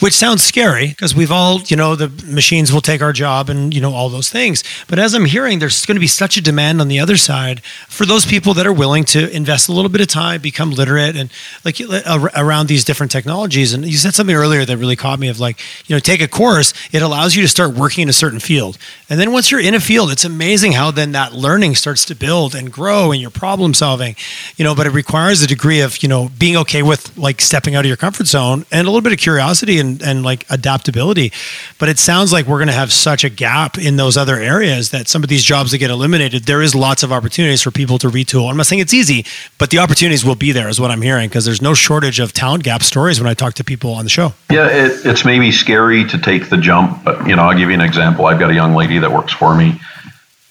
[SPEAKER 1] which sounds scary because we've all, you know, the machines will take our job and, you know, all those things. But as I'm hearing, there's going to be such a demand on the other side for those people that are willing to invest a little bit of time, become literate and like uh, around these different technologies. And you said something earlier that really caught me of like, you know, take a course, it allows you to start working in a certain field. And then once you're in a field, it's amazing how then that learning starts to build and grow and your problem solving, you know, but it requires a degree of, you know, being okay with like stepping out of your comfort zone and a little bit of curiosity and and, and like adaptability. But it sounds like we're going to have such a gap in those other areas that some of these jobs that get eliminated, there is lots of opportunities for people to retool. I'm not saying it's easy, but the opportunities will be there, is what I'm hearing, because there's no shortage of talent gap stories when I talk to people on the show.
[SPEAKER 2] Yeah, it, it's maybe scary to take the jump, but you know, I'll give you an example. I've got a young lady that works for me.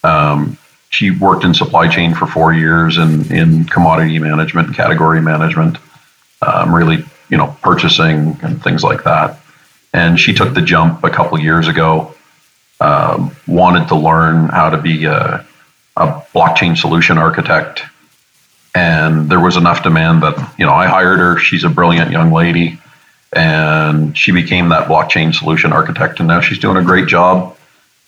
[SPEAKER 2] Um, she worked in supply chain for four years and in commodity management category management. Um, really you know, purchasing and things like that. And she took the jump a couple years ago. Um, wanted to learn how to be a, a blockchain solution architect, and there was enough demand that you know I hired her. She's a brilliant young lady, and she became that blockchain solution architect. And now she's doing a great job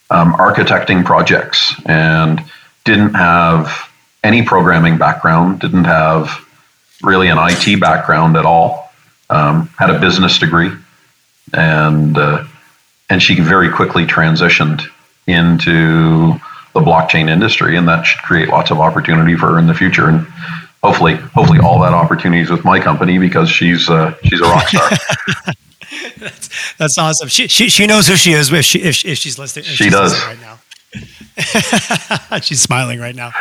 [SPEAKER 2] um, architecting projects, and didn't have any programming background, didn't have really an IT background at all um, had a business degree, and uh, and she very quickly transitioned into the blockchain industry, and that should create lots of opportunity for her in the future. And hopefully, hopefully, all that opportunity is with my company because she's uh, she's a rock star.
[SPEAKER 1] that's, that's awesome. She, she she knows who she is if she if, if she's listening. If
[SPEAKER 2] she
[SPEAKER 1] she's
[SPEAKER 2] does
[SPEAKER 1] listening right now. She's smiling right now.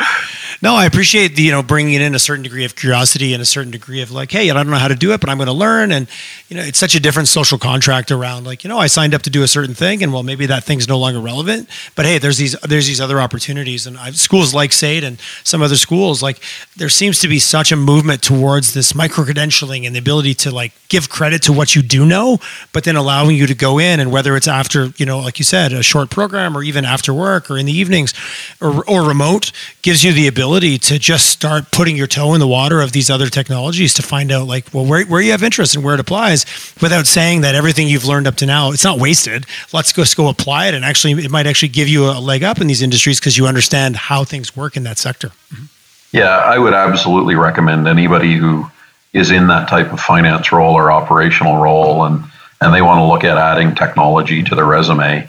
[SPEAKER 1] No, I appreciate the you know bringing in a certain degree of curiosity and a certain degree of like, hey, I don't know how to do it, but I'm going to learn. And you know, it's such a different social contract around like, you know, I signed up to do a certain thing, and well, maybe that thing's no longer relevant. But hey, there's these there's these other opportunities, and I've, schools like SAIT and some other schools, like there seems to be such a movement towards this micro credentialing and the ability to like give credit to what you do know, but then allowing you to go in and whether it's after you know, like you said, a short program or even after work or in the evenings or, or remote gives you the ability to just start putting your toe in the water of these other technologies to find out like well where, where you have interest and where it applies without saying that everything you've learned up to now it's not wasted. Let's go, go apply it and actually it might actually give you a leg up in these industries because you understand how things work in that sector. Mm-hmm.
[SPEAKER 2] yeah i would absolutely recommend anybody who is in that type of finance role or operational role and and they want to look at adding technology to their resume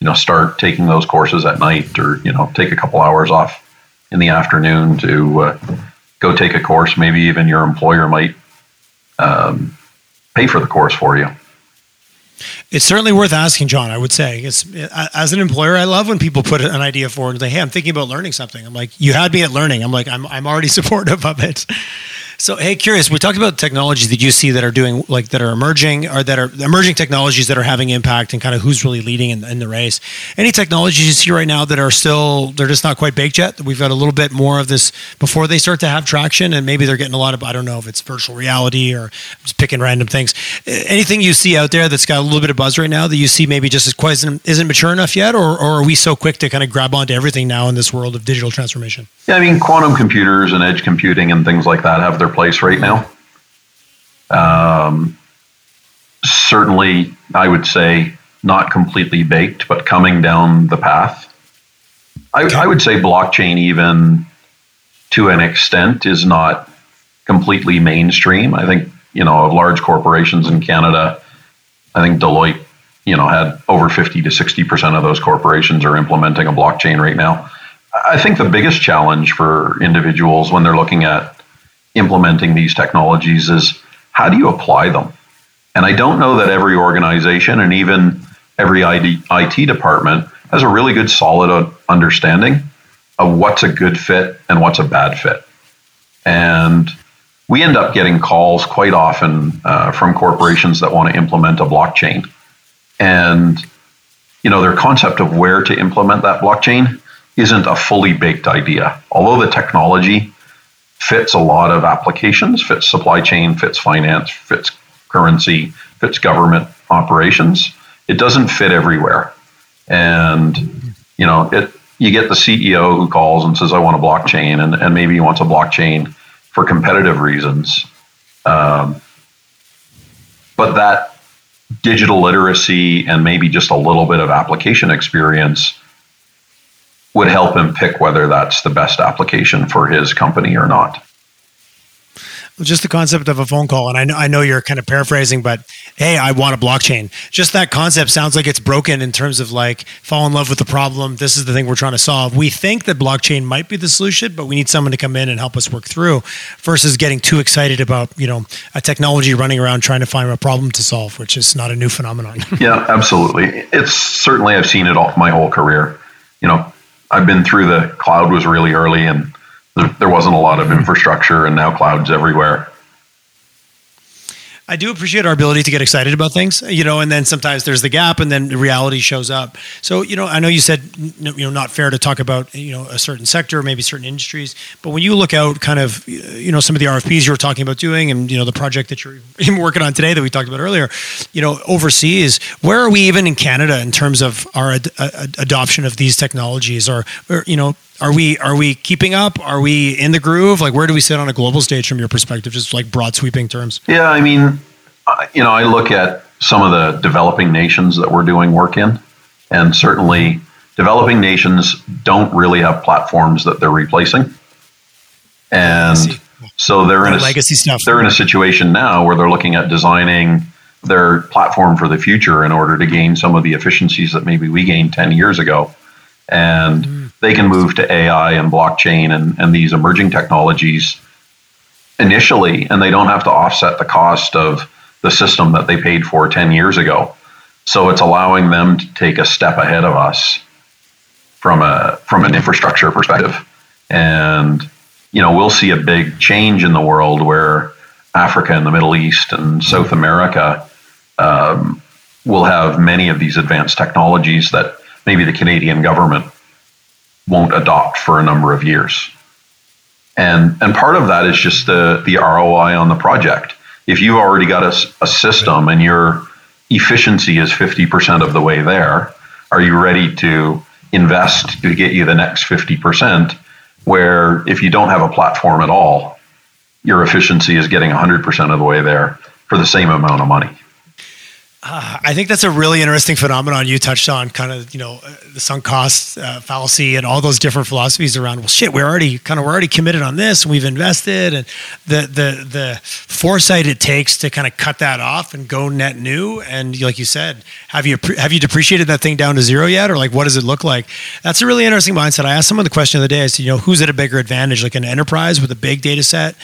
[SPEAKER 2] you know start taking those courses at night or you know take a couple hours off in the afternoon to uh, go take a course maybe even your employer might um, pay for the course for you
[SPEAKER 1] it's certainly worth asking, Jon. I would say, it's, as an employer, I love when people put an idea forward and say, "Hey, I'm thinking about learning something." I'm like, "You had me at learning." I'm like, "I'm I'm already supportive of it." So, hey, curious. We talked about technologies that you see that are doing like that are emerging, or that are emerging technologies that are having impact, and kind of who's really leading in, in, the race. Any technologies you see right now that are still they're just not quite baked yet? We've got a little bit more of this before they start to have traction, and maybe they're getting a lot of I don't know if it's virtual reality or just picking random things. Anything you see out there that's got a little bit of buzz right now that you see maybe just as quite isn't, isn't mature enough yet, or, or are we so quick to kind of grab onto everything now in this world of digital transformation?
[SPEAKER 2] Yeah, I mean, quantum computers and edge computing and things like that have their place right now. Um, certainly, I would say not completely baked, but coming down the path. I, I would say blockchain, even to an extent, is not completely mainstream. I think, you know, of large corporations in Canada, I think Deloitte, you know, had over 50 to 60% of those corporations are implementing a blockchain right now. I think the biggest challenge for individuals when they're looking at implementing these technologies is how do you apply them? And I don't know that every organization and even every IT department has a really good, solid understanding of what's a good fit and what's a bad fit. And we end up getting calls quite often uh, from corporations that want to implement a blockchain. And, you know, their concept of where to implement that blockchain isn't a fully baked idea. Although the technology fits a lot of applications, fits supply chain, fits finance, fits currency, fits government operations. It doesn't fit everywhere. And you know, it you get the CEO who calls and says, I want a blockchain, and, and maybe he wants a blockchain for competitive reasons. Um, but that digital literacy and maybe just a little bit of application experience would help him pick whether that's the best application for his company or not.
[SPEAKER 1] Just the concept of a phone call and I know, I know you're kind of paraphrasing but hey i want a blockchain. Just that concept sounds like it's broken in terms of like fall in love with the problem. This is the thing we're trying to solve. We think that blockchain might be the solution but we need someone to come in and help us work through versus getting too excited about you know a technology running around trying to find a problem to solve which is not a new phenomenon.
[SPEAKER 2] Yeah absolutely. It's certainly i've seen it all my whole career. You know i've been through the cloud was really early and there wasn't a lot of hmm. infrastructure, and now clouds everywhere.
[SPEAKER 1] I do appreciate our ability to get excited about things, you know, and then sometimes there's the gap and then the reality shows up. So, you know, I know you said, you know, not fair to talk about, you know, a certain sector, maybe certain industries, but when you look out kind of, you know, some of the RFPs you were talking about doing and, you know, the project that you're working on today that we talked about earlier, you know, overseas, where are we even in Canada in terms of our ad- ad- adoption of these technologies or, or, you know, are we are we keeping up? Are we in the groove? Like where do we sit on a global stage from your perspective? Just like broad sweeping terms.
[SPEAKER 2] Yeah, I mean, you know, I look at some of the developing nations that we're doing work in, and certainly developing nations don't really have platforms that they're replacing, and so they're in a
[SPEAKER 1] legacy stuff.
[SPEAKER 2] They're in a situation now where they're looking at designing their platform for the future in order to gain some of the efficiencies that maybe we gained ten years ago, and. Mm they can move to AI and blockchain and, and these emerging technologies initially, and they don't have to offset the cost of the system that they paid for 10 years ago. So it's allowing them to take a step ahead of us from a from an infrastructure perspective, and you know we'll see a big change in the world where Africa and the Middle East and South America um, will have many of these advanced technologies that maybe the Canadian government won't adopt for a number of years. And, and part of that is just the, the ROI on the project. If you've already got a, a system and your efficiency is 50% of the way there, are you ready to invest to get you the next 50%? Where if you don't have a platform at all, your efficiency is getting 100% of the way there for the same amount of money.
[SPEAKER 1] Uh, I think that's a really interesting phenomenon you touched on, kind of you know the sunk cost uh, fallacy and all those different philosophies around. Well, shit, we're already kind of we're already committed on this, and we've invested, and the the the foresight it takes to kind of cut that off and go net new. And like you said, have you have you depreciated that thing down to zero yet, or like what does it look like? That's a really interesting mindset. I asked someone the question the other day. I said, you know, who's at a bigger advantage, like an enterprise with a big data set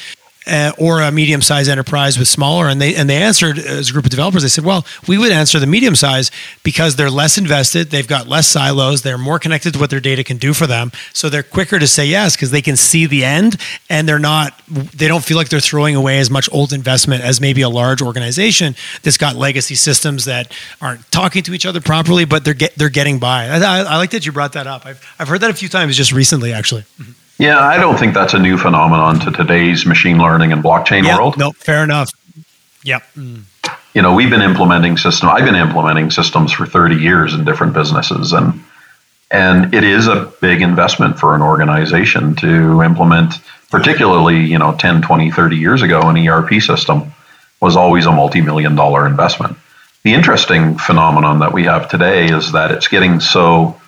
[SPEAKER 1] uh, or a medium sized enterprise with smaller? And they and they answered as a group of developers. They said, well, we would answer the medium size because they're less invested, they've got less silos, they're more connected to what their data can do for them, so they're quicker to say yes because they can see the end and they're not they don't feel like they're throwing away as much old investment as maybe a large organization that's got legacy systems that aren't talking to each other properly, but they're get, they're getting by. I, I, I like that you brought that up. I've I've heard that a few times just recently, actually. Mm-hmm.
[SPEAKER 2] Yeah, I don't think that's a new phenomenon to today's machine learning and blockchain
[SPEAKER 1] yeah,
[SPEAKER 2] world.
[SPEAKER 1] No, fair enough. Yep.
[SPEAKER 2] Mm. You know, we've been implementing system. I've been implementing systems for 30 years in different businesses, and and it is a big investment for an organization to implement. Particularly, you know, 10, 20, 30 years ago, an ERP system was always a multi-million dollar investment. The interesting phenomenon that we have today is that it's getting so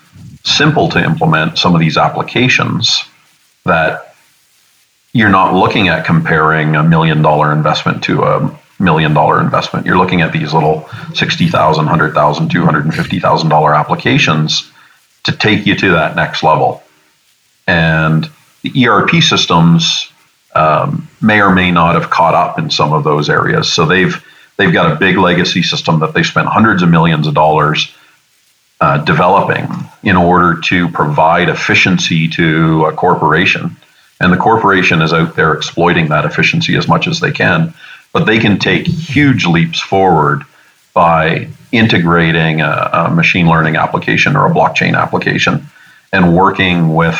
[SPEAKER 2] simple to implement some of these applications that you're not looking at comparing a million dollar investment to a million dollar investment. You're looking at these little $60,000, $100,000, $250,000 applications to take you to that next level. And the ERP systems um, may or may not have caught up in some of those areas. So they've they've got a big legacy system that they spent hundreds of millions of dollars uh, developing in order to provide efficiency to a corporation. And the corporation is out there exploiting that efficiency as much as they can. But they can take huge leaps forward by integrating a, a machine learning application or a blockchain application and working with,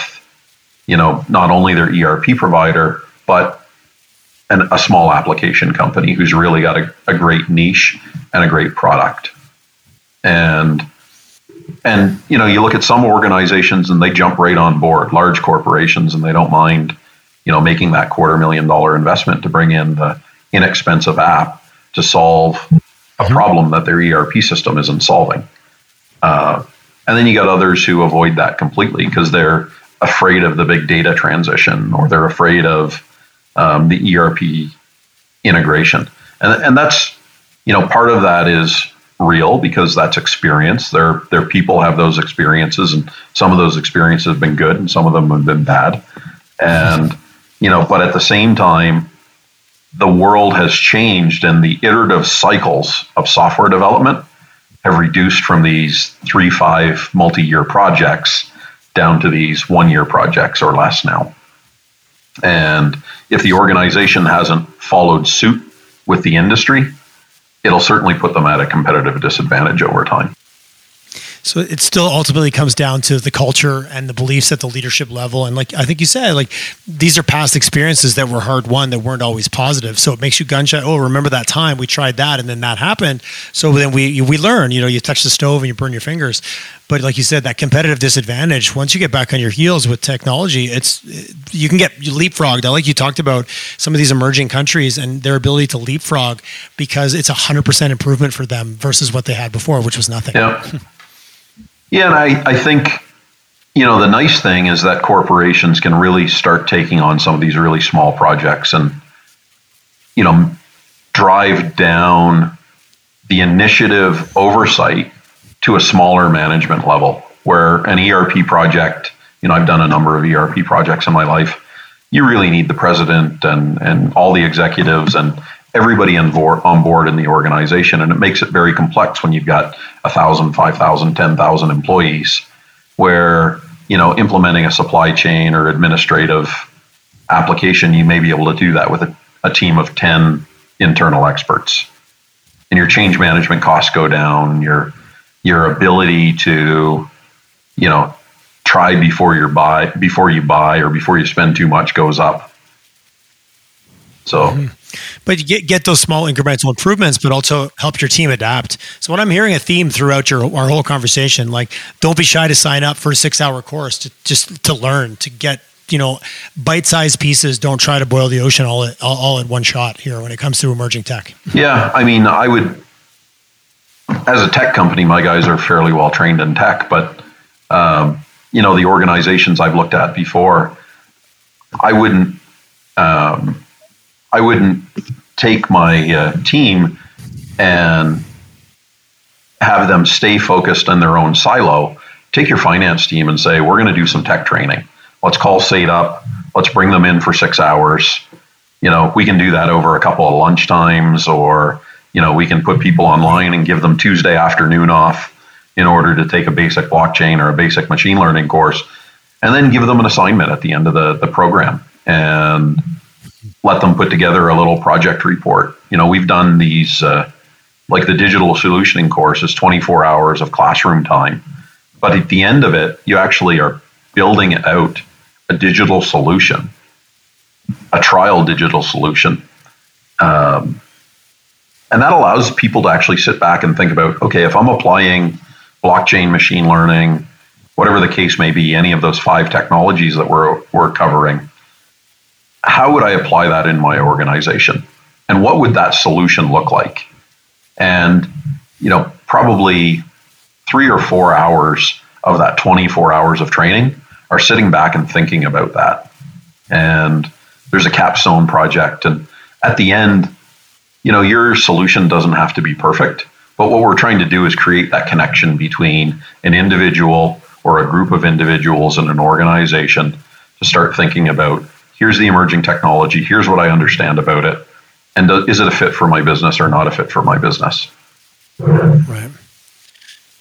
[SPEAKER 2] you know, not only their ERP provider, but an, a small application company who's really got a, a great niche and a great product. And and you know you look at some organizations and they jump right on board large corporations and they don't mind you know making that quarter million dollar investment to bring in the inexpensive app to solve a mm-hmm. problem that their erp system isn't solving uh, and then you got others who avoid that completely because they're afraid of the big data transition or they're afraid of um, the erp integration and, and that's you know part of that is real because that's experience. Their their people have those experiences, and some of those experiences have been good, and some of them have been bad. And you know, but at the same time, the world has changed, and the iterative cycles of software development have reduced from these three, five, multi-year projects down to these one-year projects or less now. And if the organization hasn't followed suit with the industry, it'll certainly put them at a competitive disadvantage over time.
[SPEAKER 1] So it still ultimately comes down to the culture and the beliefs at the leadership level. And like I think you said, like these are past experiences that were hard won that weren't always positive. So it makes you gun shy. Oh, remember that time we tried that and then that happened. So then we we learn. You know, you touch the stove and you burn your fingers. But like you said, that competitive disadvantage. Once you get back on your heels with technology, it's you can get leapfrogged. I like you talked about some of these emerging countries and their ability to leapfrog because it's a hundred percent improvement for them versus what they had before, which was nothing.
[SPEAKER 2] Yeah, and I, I think, you know, the nice thing is that corporations can really start taking on some of these really small projects and, you know, drive down the initiative oversight to a smaller management level where an ERP project, you know, I've done a number of ERP projects in my life. You really need the president and, and all the executives and everybody on board, on board in the organization. And it makes it very complex when you've got 1,000, 5,000, 10,000 employees, where you know, implementing a supply chain or administrative application, you may be able to do that with a, a team of 10 internal experts. And your change management costs go down, your your ability to, you know, try before you buy before you buy or before you spend too much goes up. So mm-hmm.
[SPEAKER 1] But you get, get those small incremental improvements, but also help your team adapt. So what I'm hearing a theme throughout your our whole conversation, like don't be shy to sign up for a six hour course to just to learn, to get you know bite-sized pieces don't try to boil the ocean all at, all, all at one shot here when it comes to emerging tech
[SPEAKER 2] yeah i mean i would as a tech company my guys are fairly well trained in tech but um, you know the organizations i've looked at before i wouldn't um, I wouldn't take my uh, team and have them stay focused in their own silo. Take your finance team and say, we're going to do some tech training. Let's call SAIT up. Let's bring them in for six hours. You know, we can do that over a couple of lunch times, or, you know, we can put people online and give them Tuesday afternoon off in order to take a basic blockchain or a basic machine learning course, and then give them an assignment at the end of the, the program. And let them put together a little project report. You know, we've done these, uh, like the digital solutioning course is 24 hours of classroom time. But at the end of it, you actually are building out a digital solution, a trial digital solution. Um, and that allows people to actually sit back and think about okay, if I'm applying blockchain, machine learning, whatever the case may be, any of those five technologies that we're, we're covering, how would I apply that in my organization? And what would that solution look like? And, you know, probably three or four hours of that 24 hours of training are sitting back and thinking about that. And there's a capstone project. And at the end, you know, your solution doesn't have to be perfect. But what we're trying to do is create that connection between an individual or a group of individuals and an organization to start thinking about here's the emerging technology, here's what I understand about it, and is it a fit for my business or not a fit for my business?
[SPEAKER 1] Right.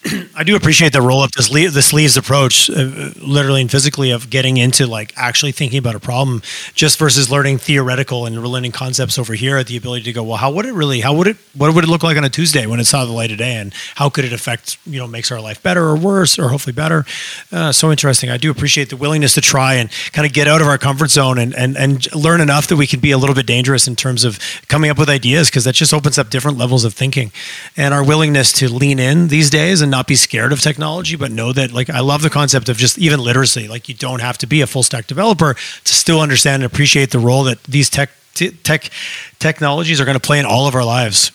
[SPEAKER 1] I do appreciate the roll up the, sleeve, the sleeves approach, uh, literally and physically, of getting into like actually thinking about a problem, just versus learning theoretical and learning concepts over here. At the ability to go, well, how would it really? How would it? What would it look like on a Tuesday when it saw the light of day, and how could it affect? You know, makes our life better or worse, or hopefully better. Uh, so interesting. I do appreciate the willingness to try and kind of get out of our comfort zone and and and learn enough that we can be a little bit dangerous in terms of coming up with ideas because that just opens up different levels of thinking, and our willingness to lean in these days and not be scared of technology, but know that like I love the concept of just even literacy. Like you don't have to be a full stack developer to still understand and appreciate the role that these tech tech technologies are going to play in all of our lives,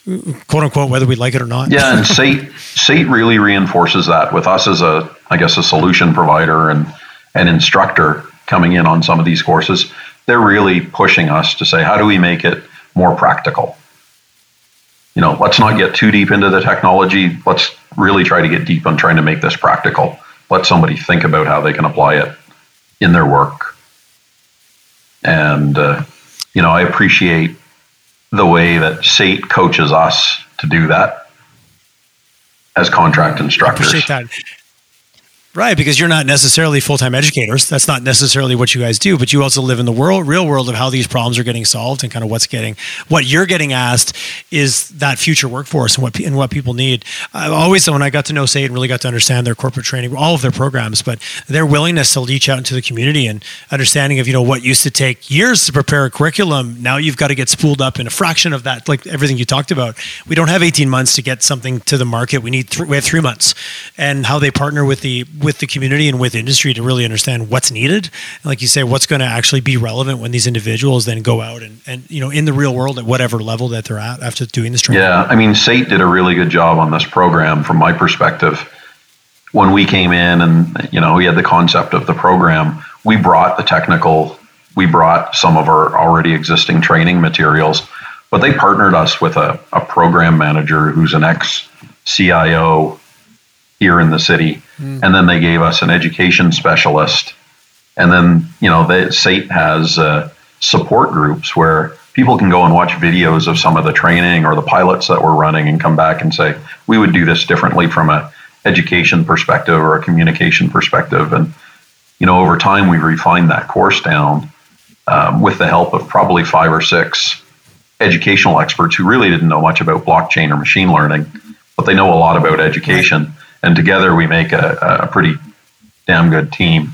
[SPEAKER 1] quote unquote, whether we like it or not.
[SPEAKER 2] Yeah, and SAIT SAIT really reinforces that with us as a I guess a solution provider and an instructor coming in on some of these courses. They're really pushing us to say, how do we make it more practical? you know, let's not get too deep into the technology. Let's really try to get deep on trying to make this practical. Let somebody think about how they can apply it in their work. And, uh, you know, I appreciate the way that SAIT coaches us to do that as contract instructors.
[SPEAKER 1] I appreciate that. Right, because you're not necessarily full-time educators. That's not necessarily what you guys do, but you also live in the world, real world of how these problems are getting solved and kind of what's getting, what you're getting asked is that future workforce and what and what people need. I always, when I got to know SAIT and really got to understand their corporate training, all of their programs, but their willingness to reach out into the community and understanding of you know what used to take years to prepare a curriculum, now you've got to get spooled up in a fraction of that. Like everything you talked about, we don't have 18 months to get something to the market. We need th- we have three months, and how they partner with the with the community and with industry to really understand what's needed. And like you say, what's going to actually be relevant when these individuals then go out and, and you know in the real world at whatever level that they're at after doing this training.
[SPEAKER 2] Yeah, I mean, SAIT did a really good job on this program from my perspective. When we came in and you know we had the concept of the program, we brought the technical, we brought some of our already existing training materials, but they partnered us with a, a program manager who's an ex CIO here in the city. Mm. And then they gave us an education specialist. And then, you know, the SAIT has uh, support groups where people can go and watch videos of some of the training or the pilots that we're running and come back and say, we would do this differently from a education perspective or a communication perspective. And, you know, over time we refined that course down um, with the help of probably five or six educational experts who really didn't know much about blockchain or machine learning, but they know a lot about education. And together we make a, a pretty damn good team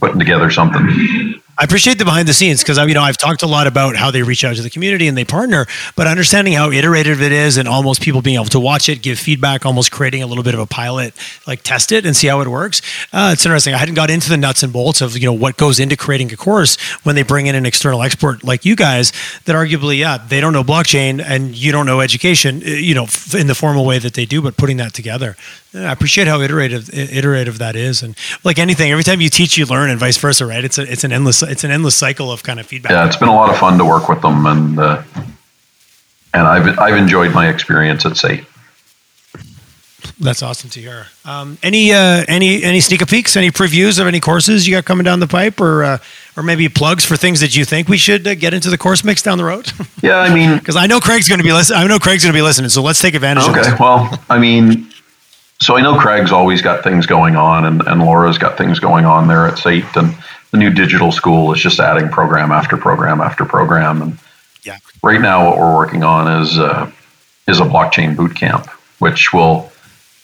[SPEAKER 2] putting together something
[SPEAKER 1] I appreciate the behind the scenes because you know I've talked a lot about how they reach out to the community and they partner, but understanding how iterative it is and almost people being able to watch it, give feedback, almost creating a little bit of a pilot, like test it and see how it works. Uh, it's interesting. I hadn't got into the nuts and bolts of you know what goes into creating a course when they bring in an external expert like you guys that arguably yeah they don't know blockchain and you don't know education uh, you know in the formal way that they do, but putting that together. I appreciate how iterative iterative that is, and like anything, every time you teach, you learn, and vice versa, right? It's a, it's an endless it's an endless cycle of kind of feedback.
[SPEAKER 2] Yeah, it's been a lot of fun to work with them, and uh, and I've I've enjoyed my experience at SAIT.
[SPEAKER 1] That's awesome to hear. Um, any uh, any any sneak peeks, any previews of any courses you got coming down the pipe, or uh, or maybe plugs for things that you think we should uh, get into the course mix down the road?
[SPEAKER 2] yeah, I mean,
[SPEAKER 1] because I know Craig's going to be listening. I know Craig's going to be listening, so let's take advantage.
[SPEAKER 2] Of Okay, well, I mean, so I know Craig's always got things going on, and, and Laura's got things going on there at SAIT, and the new digital school is just adding program after program after program. And
[SPEAKER 1] yeah.
[SPEAKER 2] right now, what we're working on is uh, is a blockchain boot camp, which will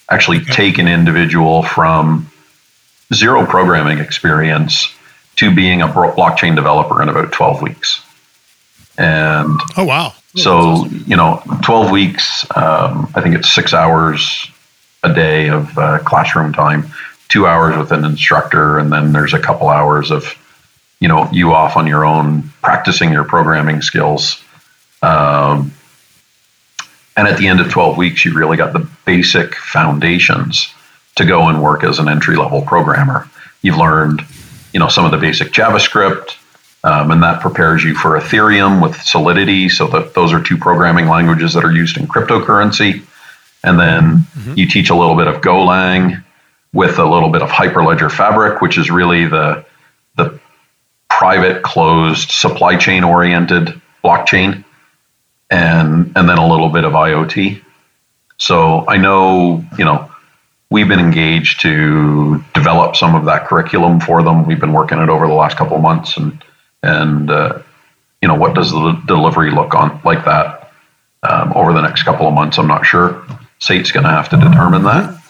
[SPEAKER 2] actually okay. take an individual from zero programming experience to being a blockchain developer in about 12 weeks. And
[SPEAKER 1] oh wow!
[SPEAKER 2] So you know, 12 weeks. Um, I think it's six hours a day of uh, classroom time two hours with an instructor, and then there's a couple hours of, you know, you off on your own practicing your programming skills. Um, and at the end of 12 weeks, you really got the basic foundations to go and work as an entry level programmer. You've learned, you know, some of the basic JavaScript, um, and that prepares you for Ethereum with Solidity. So that those are two programming languages that are used in cryptocurrency. And then mm-hmm. you teach a little bit of Golang with a little bit of Hyperledger Fabric, which is really the the private closed supply chain oriented blockchain, and and then a little bit of IoT. So I know you know we've been engaged to develop some of that curriculum for them. We've been working it over the last couple of months, and and uh, you know what does the delivery look on like that um, over the next couple of months? I'm not sure. SAIT's going to have to determine that,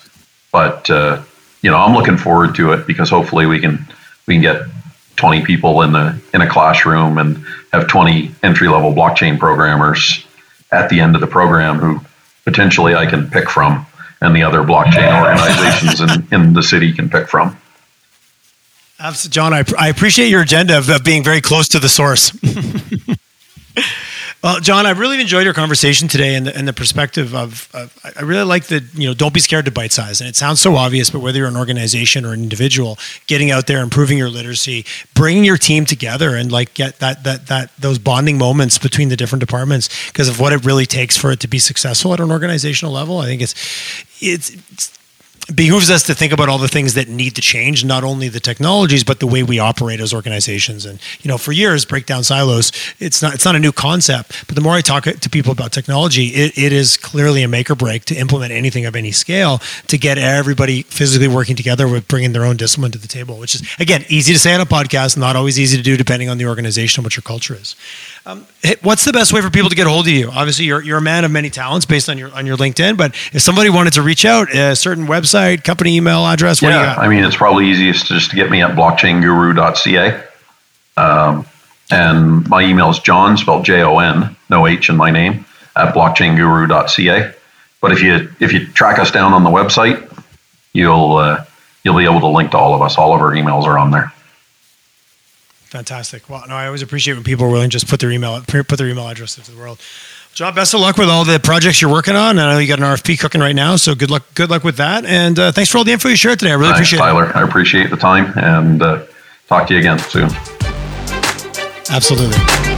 [SPEAKER 2] but uh, you know, I'm looking forward to it because hopefully we can we can get 20 people in the in a classroom and have 20 entry level blockchain programmers at the end of the program who potentially I can pick from and the other blockchain organizations in, in the city can pick from.
[SPEAKER 1] Jon, I, I appreciate your agenda of, of being very close to the source. Well, Jon, I've really enjoyed your conversation today and the, and the perspective of, of, I really like the, you know, don't be scared to bite size. And it sounds so obvious, but whether you're an organization or an individual, getting out there, improving your literacy, bringing your team together and like get that, that, that, those bonding moments between the different departments because of what it really takes for it to be successful at an organizational level. I think it's, it's, it's behooves us to think about all the things that need to change, not only the technologies, but the way we operate as organizations. And you know, for years, break down silos. It's not it's not a new concept, but the more I talk to people about technology, it, it is clearly a make or break to implement anything of any scale to get everybody physically working together with bringing their own discipline to the table. Which is again easy to say on a podcast, not always easy to do depending on the organization and what your culture is. Um, what's the best way for people to get a hold of you? Obviously, you're, you're a man of many talents based on your on your LinkedIn. But if somebody wanted to reach out, a certain website, company email address, what
[SPEAKER 2] yeah, I mean, it's probably easiest to just to get me at blockchainguru.ca. Um, and my email is Jon, spelled J O N, no H in my name, at blockchainguru.ca. But if you if you track us down on the website, you'll uh, you'll be able to link to all of us. All of our emails are on there.
[SPEAKER 1] Fantastic. Well, no, I always appreciate when people are willing to just put their email put their email address into the world. Jon, best of luck with all the projects you're working on. I know you got an RFP cooking right now, so good luck. Good luck with that, and uh, thanks for all the info you shared today. I really
[SPEAKER 2] thanks,
[SPEAKER 1] appreciate
[SPEAKER 2] Tyler.
[SPEAKER 1] it.
[SPEAKER 2] Tyler, I appreciate the time, and uh, talk to you again soon.
[SPEAKER 1] Absolutely.